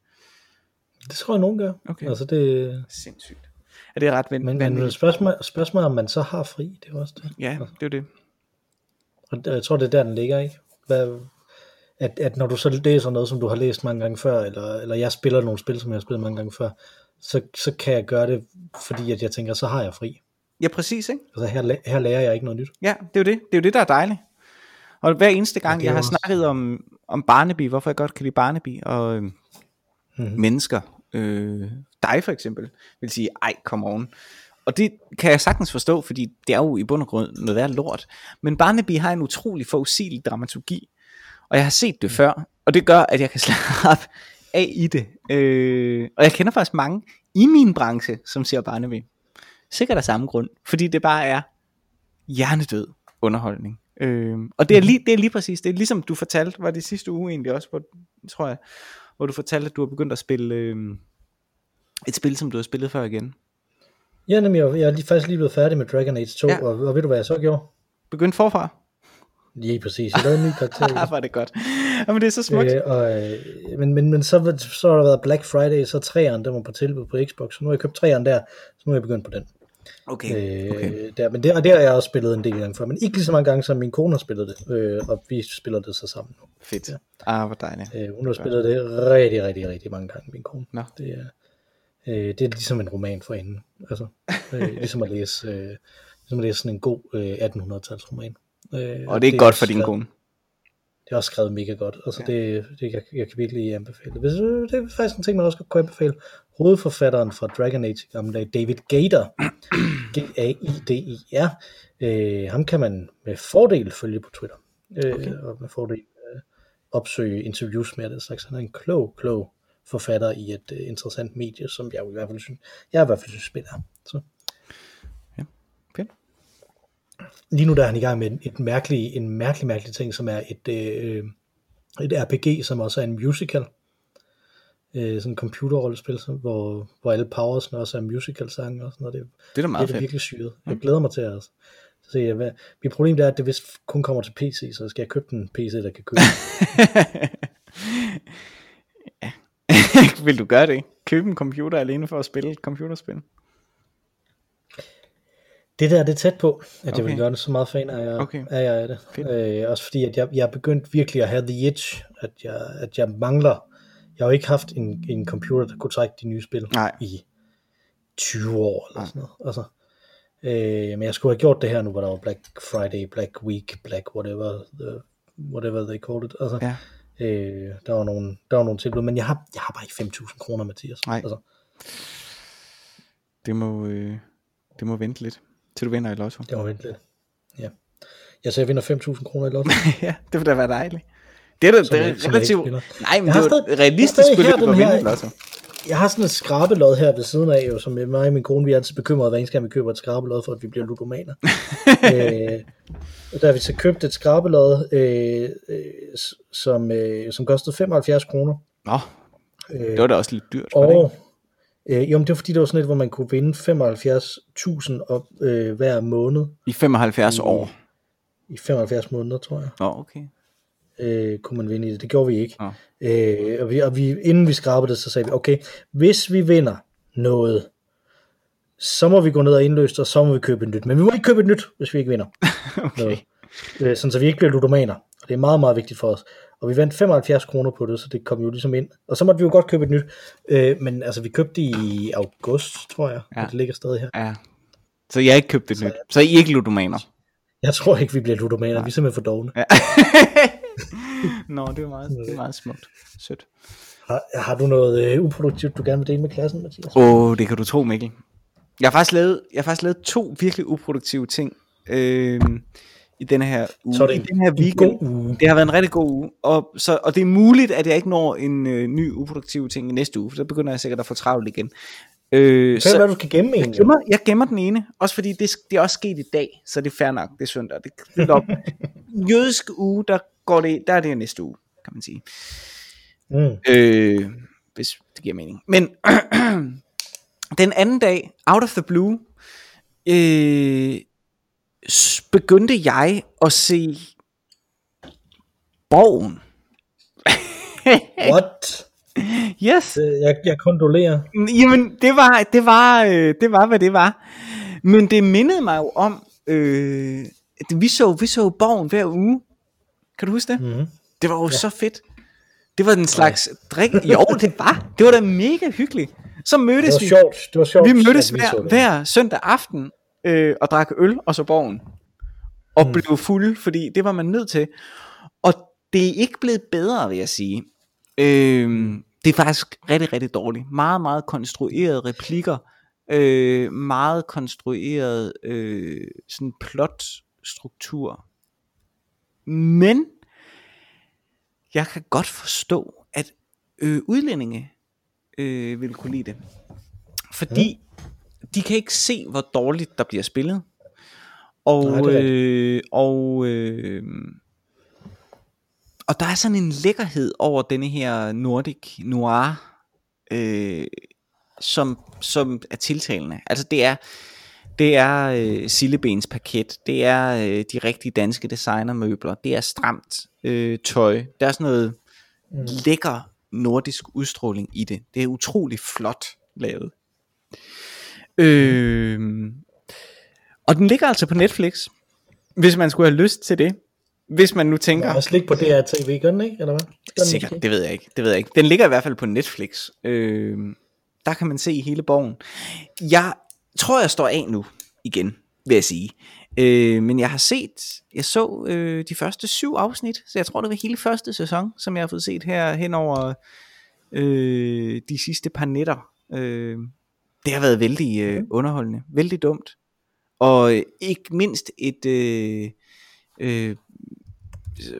Det tror jeg, nogen gør. Okay. Altså det, Sindssygt. Er det ret men, men spørgsmål, spørgsmål om man så har fri, det er også det. Ja, det er det. Og jeg tror, det er der, den ligger, ikke? Hvad, at, at når du så læser noget, som du har læst mange gange før, eller, eller jeg spiller nogle spil, som jeg har spillet mange gange før, så, så kan jeg gøre det, fordi at jeg tænker, så har jeg fri. Ja, præcis, ikke? Altså her, her lærer jeg ikke noget nyt. Ja, det er jo det. Det er jo det, der er dejligt. Og hver eneste gang, er jeg har også- snakket om, om Barnaby, hvorfor jeg godt kan lide Barnaby, og øhm, Mhm. mennesker, øh, dig for eksempel, vil sige, ej, come on. Og det kan jeg sagtens forstå, fordi det er jo i bund og grund noget værd lort. Men Barnaby har en utrolig forudsigelig dramaturgi, og jeg har set det før, og det gør, at jeg kan slappe af i det. Øh, og jeg kender faktisk mange i min branche, som ser Barnaby. Sikkert af samme grund, fordi det bare er hjernedød underholdning. Øh, og det er, lige, det er lige præcis, det er ligesom du fortalte, var det sidste uge egentlig også, hvor, tror jeg, hvor du fortalte, at du har begyndt at spille øh, et spil, som du har spillet før igen. Ja, nemlig, jeg, jeg er lige, faktisk lige blevet færdig med Dragon Age 2, Ja. ja. og, og ved du, hvad jeg så gjorde? Begyndt forfra? Ja, præcis. Jeg lavede en ny karakter. Ah, var det godt. Jamen det er så smukt. Øh, og, øh, men men, men så, så har der været Black Friday, så træeren, den var på tilbud på Xbox, så nu har jeg købt træeren der, så nu er jeg begyndt på den. Okay, Øh, okay. der, men det, og det har jeg også spillet en del gange før, men ikke lige så mange gange, som min kone har spillet det, øh, og vi spiller det så sammen nu. Fedt. Ja. Ah, hvor dejligt. Øh, hun har spillet det rigtig, rigtig, rigtig mange gange, min kone. Nå. Det er, øh, det er ligesom en roman for hende. Altså, øh, ligesom at læse, øh, ligesom at læse sådan en god øh, 1800-tals roman. Øh, Og det er godt også for din skrevet- kone. Det er også skrevet mega godt. Altså Ja. det, det jeg, jeg kan virkelig anbefale. Hvis, øh, det er faktisk en ting, man også godt kunne anbefale. Hovedforfatteren fra Dragon Age gamle David Gator, G-A-I-D-I-R, øh, ham kan man med fordel følge på Twitter. Øh, Okay. Og med fordel øh, opsøge interviews med det slags. Han er en klog, klog forfatter i et øh, interessant medie, som jeg i hvert fald synes, jeg i hvert fald synes spiller. Så. Fedt. Lige nu der er han i gang med en, et mærkelig, en mærkelig, mærkelig ting, som er et, øh, et RPG, som også er en musical. Øh, sådan en computerrollespil, hvor, hvor alle powersne også er musical sange og sådan noget. Det, Det er da meget det er fedt. virkelig syret. Jeg glæder mig til at se, hvad. Mit problem er, at det vist kun kommer til PC, så skal jeg købe en PC, der kan køre. Vil du gøre det? Købe en computer alene for at spille et computerspil? Det der det er tæt på, at okay. jeg vil gøre det så meget fan er jeg, Okay. er jeg af det. Fedt. Øh, også fordi, at jeg, jeg er begyndt virkelig at have the itch, at jeg, at jeg mangler. Jeg har jo ikke haft en, en computer, der kunne trække de nye spil Nej. i 20 år eller sådan noget. Altså, øh, men jeg skulle have gjort det her nu, hvor der var Black Friday, Black Week, Black whatever, the, whatever they called it. Altså, Ja. Øh, der var nogle, der var nogle tilbud, men jeg har, jeg har bare ikke 5.000 kroner, Mathias. Nej. Altså, Det må, øh, det må vente lidt, til du vinder i lotto. det var vent lidt. Ja. Jeg så jeg vinder 5.000 kroner i lotto. ja, det vil da være dejligt. Det er da det er relativt... Nej, men det er realistisk beløb at vinde i lotto. Jeg har sådan et skrabelod her ved siden af, jo, som mig og min kone, vi er altid bekymrede hver eneste gang, vi køber et skrabelod, for at vi bliver ludomaner. øh, og der har vi så købt et skrabelod, øh, øh, som, øh, som kostede 75 kroner. Nå, Øh, det var da også lidt dyrt. var det ikke? og øh, jo, men det var fordi, det var sådan et, hvor man kunne vinde 75.000 op øh, hver måned I 75 år. i 75 måneder, tror jeg. Nå, okay. Øh, kunne man vinde i det. Det gjorde vi ikke. Nå. Øh, og vi, og vi, inden vi skrabede det, så sagde vi, okay, hvis vi vinder noget, så må vi gå ned og indløse og så må vi købe et nyt. Men vi må ikke købe et nyt, hvis vi ikke vinder okay. noget. Øh, sådan så vi ikke bliver ludomaner. Og det er meget, meget vigtigt for os. Og vi vandt 75 kroner på det, så det kom jo ligesom ind. Og så måtte vi jo godt købe et nyt. Øh, men altså, vi købte i august, tror jeg. Ja. Ja. Det ligger stadig her. Ja. Så jeg ikke købt et nyt. Så I ikke ludomaner. Jeg tror ikke, vi bliver ludomaner. Vi er simpelthen for dogne. Ja. Nå, det er meget, det er meget smukt. Sødt. Har, har du noget øh, uproduktivt, du gerne vil dele med klassen, Mathias? Åh, oh, det kan du tro, Mikkel. Jeg har faktisk lavet, jeg har faktisk lavet to virkelig uproduktive ting øh, i denne her uge. Så er det I en- den her en weekend. god uge. Det har været en rigtig god uge. Og, så, og det er muligt, at jeg ikke når en øh, ny uproduktiv ting i næste uge, for så begynder jeg sikkert at få travlt igen. Øh, Så, hvad du skal gemme egentlig? gemmer, jeg gemmer den ene, også fordi det, det er også sket i dag, så det er fair nok, det er søndag. Det er op. Jødisk uge, der, går det, der er det næste uge. kan man sige. Mm. Øh, hvis det giver mening. Men den anden dag, out of the blue, øh, begyndte jeg at se Borgen. What? Yes. Øh, Jeg, jeg kondolerer. Jamen, det var, det var, øh, det var, hvad det var. Men det mindede mig jo om, øh, vi så, vi så Borgen hver uge. Kan du huske det? Mm. Det var jo ja. så fedt. Det var den slags drik. Jo, det var. Det var da mega hyggeligt. Så Det mødtes var vi. sjovt. Det var sjovt. Vi mødtes at vi hver, det. hver søndag aften øh, og drak øl og så borgen. Og Mm. blev fulde, fordi det var man nødt til. Og det er ikke blevet bedre, vil jeg sige. Øh, det er faktisk rigtig, rigtig dårligt. Meget, meget konstruerede replikker. Øh, meget konstrueret øh, sådan plotstruktur. Men jeg kan godt forstå, at øh, udlændinge øh, vil kunne lide det. Fordi de kan ikke se, hvor dårligt der bliver spillet. Og, Nej, det øh, og, øh, og der er sådan en lækkerhed over denne her Nordic Noir, øh, som, som er tiltalende. Altså det er, det er øh, sillebens parket, det er øh, de rigtige danske designermøbler, det er stramt øh, tøj, der er sådan noget Mm. lækker nordisk udstråling i det. Det er utrolig flot lavet. Øh, og den ligger altså på Netflix, hvis man skulle have lyst til det. Hvis man nu Der tænker, er også ligge på DRTV, gør den ikke? Eller hvad? Den sikkert, måske? det ved jeg ikke. Det ved jeg ikke. Den ligger i hvert fald på Netflix. Øh, der kan man se hele borgen. Jeg tror, jeg står af nu igen, vil jeg sige. Øh, men jeg har set, jeg så øh, de første syv afsnit, så jeg tror, det var hele første sæson, som jeg har fået set her hen over øh, de sidste par nætter. Øh, det har været vældig øh, underholdende, vældig dumt. Og øh, ikke mindst et, øh, øh,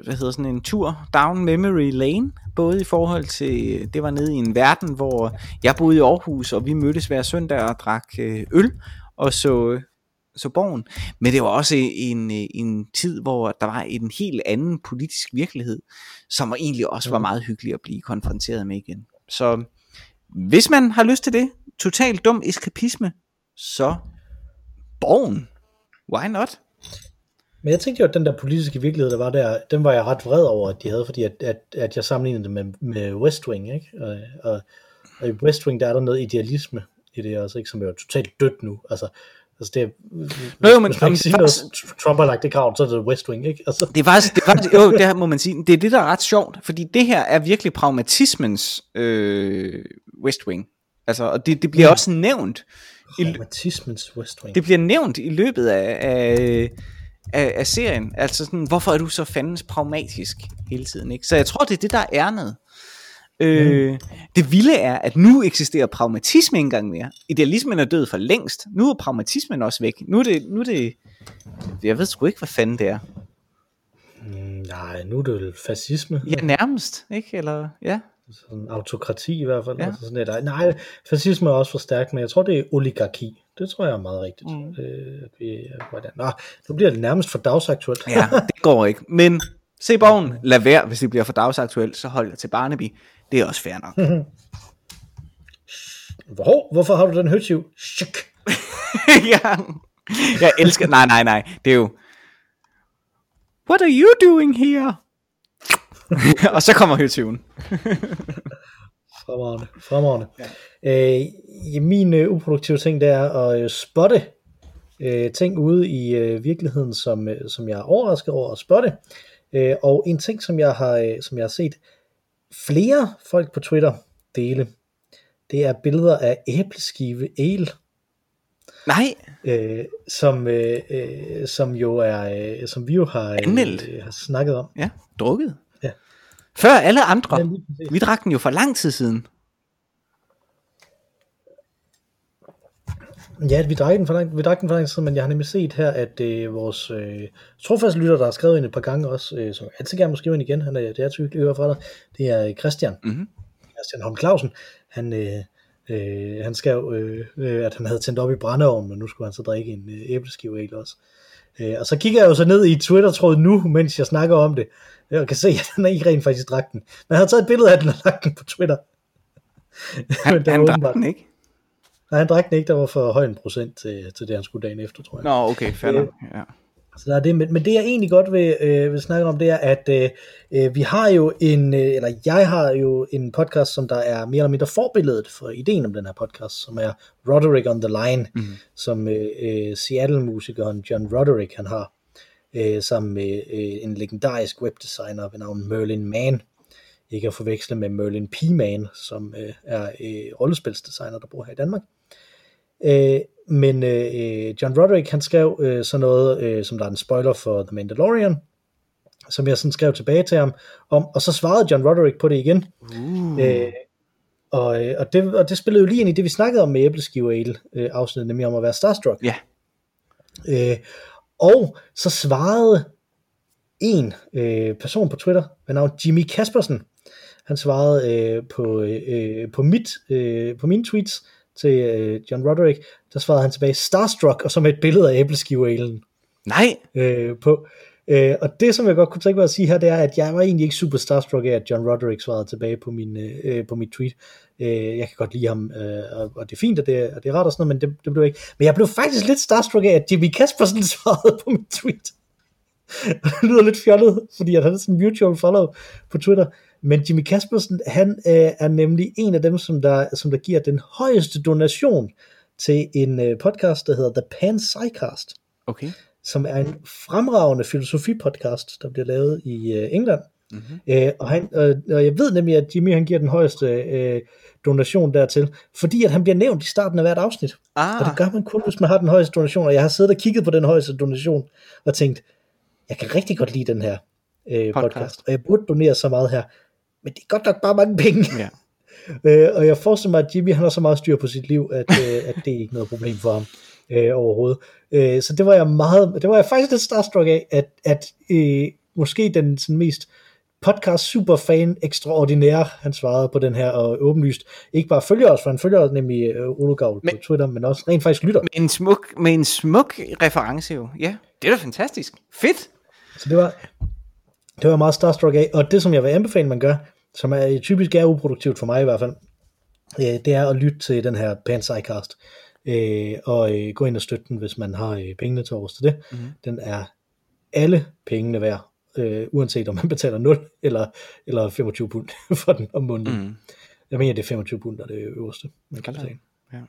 hvad hedder sådan en tur down memory lane, både i forhold til, det var nede i en verden, hvor jeg boede i Aarhus, og vi mødtes hver søndag og drak øh, øl, og så, så borgen. Men det var også en, øh, en tid, hvor der var en helt anden politisk virkelighed, som egentlig også var meget hyggelig at blive konfronteret med igen. Så hvis man har lyst til det, totalt dum eskapisme, så borgen. Why not? Men jeg tænkte jo, at den der politiske virkelighed, der var der, den var jeg ret vred over, at de havde, fordi at, at, at jeg sammenlignede det med, med West Wing, ikke? Og, og, og i West Wing, der er der noget idealisme i det også, ikke? Som er jo totalt dødt nu. Altså, altså det Nå, jo, men- hvis man kan sige faktisk- noget, Trump har lagt det krav, så er det West Wing, ikke? Altså, Det er faktisk, det er faktisk jo, det her må man sige, det er det, der er ret sjovt, fordi det her er virkelig pragmatismens øh, West Wing. Altså, og det, det bliver også nævnt, i, pragmatismens West Wing. det bliver nævnt i løbet af, af, af, af serien. Altså sådan, hvorfor er du så fandens pragmatisk hele tiden, ikke? Så jeg tror, det er det, der er ærnet. Øh, Det vilde er, at nu eksisterer pragmatisme ikke engang mere. Idealismen er død for længst. Nu er pragmatismen også væk. Nu er det, nu er det jeg ved sgu ikke, hvad fanden det er. Mm, nej, nu er det fascisme. Ja, nærmest, ikke? Eller, ja. Sådan autokrati i hvert fald. Ja. Altså sådan et, nej, fascisme er også for stærkt, men jeg tror, det er oligarki. Det tror jeg er meget rigtigt. Mm. Øh, at vi, den. Nå, nu bliver det nærmest for dagsaktuelt. Ja, det går ikke. Men se borgen, lad være, hvis det bliver for dagsaktuelt, så hold jer til Barnaby. Det er også fair nok. Hvor, hvorfor har du den? Shuk. ja. Jeg elsker, nej, nej, nej, det er jo, what are you doing here? og så kommer høtyven. Fremragende. Fremragende. Ja. Øh, min øh, uproduktive ting, det er at øh, spotte øh, ting ude i øh, virkeligheden, som, øh, som jeg er overrasket over at spotte. Øh, og en ting, som jeg har, øh, som jeg har set flere folk på Twitter dele, det er billeder af æbleskive ale, Nej, øh, som, øh, øh, som jo er, øh, som vi jo har, Anmeldt. øh, har snakket om. ja, drukket. Før alle andre. Ja. Vi drak den jo for lang tid siden. Ja, vi drak den for lang, vi drak den for lang tid, men jeg har nemlig set her, at øh, vores øh, trofaste lytter, der har skrevet ind et par gange også, øh, som altid gerne må skrive ind igen, han er, det er hyggeligt at høre fra dig, det er øh, Christian, Mhm. Christian Holm Clausen, han, øh, øh, han skrev, øh, øh, at han havde tændt op i brændeovnen, og nu skulle han så drikke en øh, æbleskive også. Øh, og så kigger jeg jo så ned i Twitter-tråden nu, mens jeg snakker om det, jeg kan se, at han ikke rent faktisk drak den. Men han har taget et billede af den og lagt den på Twitter. Han, han drak den ikke? Nej, han drak den ikke, der var for høj en procent til, til det, han skulle dagen efter, tror jeg. Nå, okay, fair nok. Ja. Så der er det, men, men det jeg egentlig godt vil, øh, vil snakke om, det er, at øh, øh, vi har jo en, øh, eller jeg har jo en podcast, som der er mere eller mindre forbilledet for ideen om den her podcast, som er Roderick on the Line, mm. som øh, øh, Seattle-musikeren John Roderick, han har, øh, sammen med øh, en legendarisk webdesigner ved navn Merlin Mann, ikke at forveksle med Merlin P. Mann, som øh, er øh, rollespilsdesigner, der bor her i Danmark. Øh, men øh, John Roderick, han skrev øh, sådan noget, øh, som der er en spoiler for The Mandalorian, som jeg sådan skrev tilbage til ham om, og så svarede John Roderick på det igen. Uh. Øh, og, øh, og, det, og det spillede jo lige ind i det, vi snakkede om med æbleskive Ale øh, afsnittet, nemlig om at være starstruck. Ja. Yeah. Øh, og så svarede en øh, person på Twitter ved navn Jimmy Kaspersen. Han svarede øh, på, øh, på, mit, øh, på mine tweets, til øh, John Roderick, der svarede han tilbage Starstruck, og så med et billede af æbleskivealen. Nej! Øh, på. Øh, og det, som jeg godt kunne tænke mig at sige her, det er, at jeg var egentlig ikke super starstruck af, at John Roderick svarede tilbage på, min, øh, på mit tweet. Øh, jeg kan godt lide ham, øh, og, og det er fint, og det, og det er rart og sådan noget, men det, det blev ikke. Men jeg blev faktisk lidt starstruck af, at Jimmy Kaspersen svarede på mit tweet. det lyder lidt fjollet, fordi han havde sådan en mutual follow på Twitter. Men Jimmy Kaspersen, han øh, er nemlig en af dem, som der, som der giver den højeste donation til en øh, podcast, der hedder The Pan Psycast. Okay. Som er en fremragende filosofi-podcast, der bliver lavet i øh, England. Mm-hmm. Øh, og, han, øh, og jeg ved nemlig, at Jimmy han giver den højeste øh, donation dertil, fordi at han bliver nævnt i starten af hvert afsnit. Ah. Og det gør man kun, hvis man har den højeste donation. Og jeg har siddet og kigget på den højeste donation, og tænkt, jeg kan rigtig godt lide den her øh, podcast. podcast, og jeg burde donere så meget her men det er godt nok bare mange penge. Ja. øh, og jeg forestiller mig, at Jimmy han har så meget styr på sit liv, at, øh, at det er ikke noget problem for ham øh, overhovedet. Øh, så det var jeg meget, det var jeg faktisk lidt starstruck af, at, at øh, måske den sådan mest podcast superfan ekstraordinær, han svarede på den her, og åbenlyst ikke bare følger os, for han følger os nemlig uh, Olo på Twitter, men også rent faktisk lytter. Med en smuk, med en smuk reference jo, ja, det er da fantastisk, fedt. Så det var, det var meget starstruck af, og det som jeg vil anbefale, man gør, som er typisk er uproduktivt for mig i hvert fald, øh, det er at lytte til den her Panzercast, øh, og øh, gå ind og støtte den, hvis man har øh, pengene til overs til det. Mm. Den er alle pengene værd, øh, uanset om man betaler 0 eller, eller 25 pund for den om måneden. Mm. Jeg mener, det er 25 pund, der er det øverste, man kan betale. Ja.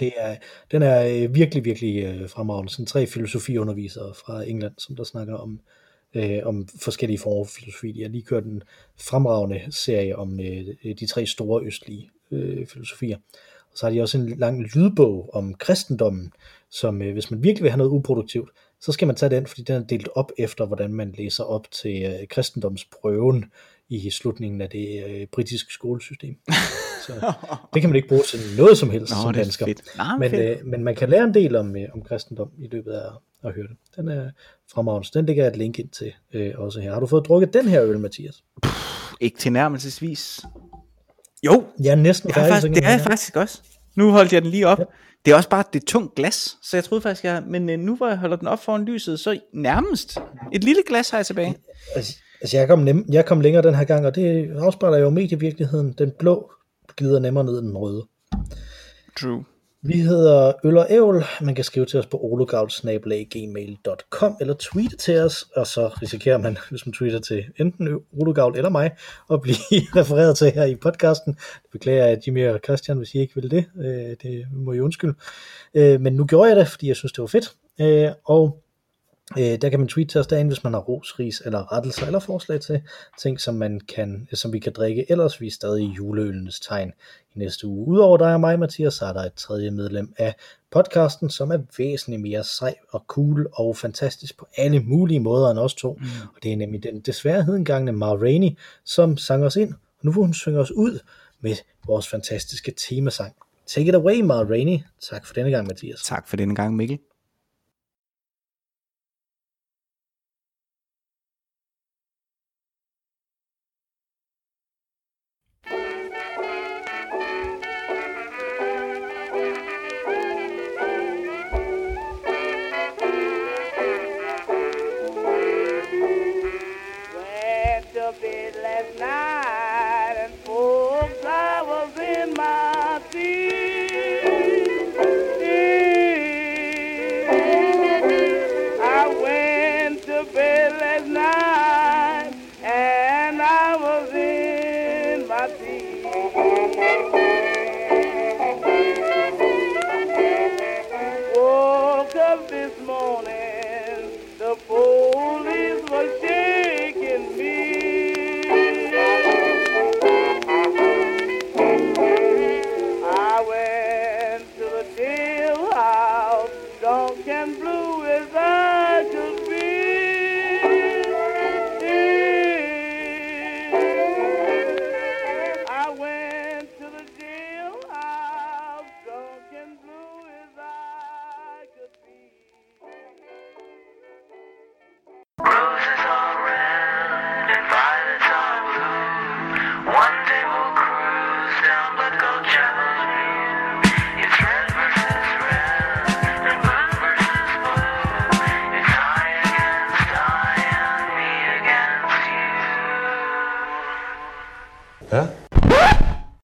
Det er, den er øh, virkelig, virkelig øh, fremragende. Sådan tre filosofiundervisere fra England, som der snakker om øh, øh, om forskellige former for filosofi. De har lige kørt en fremragende serie om øh, øh, de tre store østlige øh, filosofier. Og så har de også en lang lydbog om kristendommen, som øh, hvis man virkelig vil have noget uproduktivt, så skal man tage den, fordi den er delt op efter, hvordan man læser op til øh, kristendomsprøven i slutningen af det øh, britiske skolesystem. Så det kan man ikke bruge til noget som helst Nå, som dansker. Nå, men, fedt. Øh, men man kan lære en del om, øh, om kristendom i løbet af at høre det. Den er fremragende. Den ligger jeg et link ind til øh, også her. Har du fået drukket den her øl, Mathias? Puh, ikke tilnærmelsesvis. Jo. Jeg er næsten færdig. Faktisk, det er jeg faktisk også. Nu holdt jeg den lige op. Ja. Det er også bare det tungt glas, så jeg troede faktisk, jeg, men øh, nu hvor jeg holder den op foran lyset, så nærmest et lille glas har jeg tilbage. Altså, altså jeg, kom nem, jeg kom længere den her gang, og det afspejler jo medievirkeligheden. Den blå glider nemmere ned end den røde. True. Vi hedder Øl og Ævl. Man kan skrive til os på ologavl.gmail.com eller tweete til os, og så risikerer man, hvis man tweeter til enten Ologavl eller mig, at blive refereret til her i podcasten. Det beklager jeg, Jimmy og Christian, hvis I ikke vil det. Øh, det må I undskylde. Øh, men nu gjorde jeg det, fordi jeg synes, det var fedt. Øh, og Øh, der kan man tweete til os derinde, hvis man har ros, ris eller rettelser eller forslag til ting, som, man kan, som vi kan drikke. Ellers vi er stadig i juleølens tegn i næste uge. Udover dig og mig, Mathias, så er der et tredje medlem af podcasten, som er væsentligt mere sej og cool og fantastisk på alle mulige måder end os to. Mm. Og det er nemlig den desværre hedengangne Mar Rainey, som sang os ind. Og nu vil hun synge os ud med vores fantastiske temasang. Take it away, Mar Rainey. Tak for denne gang, Mathias. Tak for denne gang, Mikkel.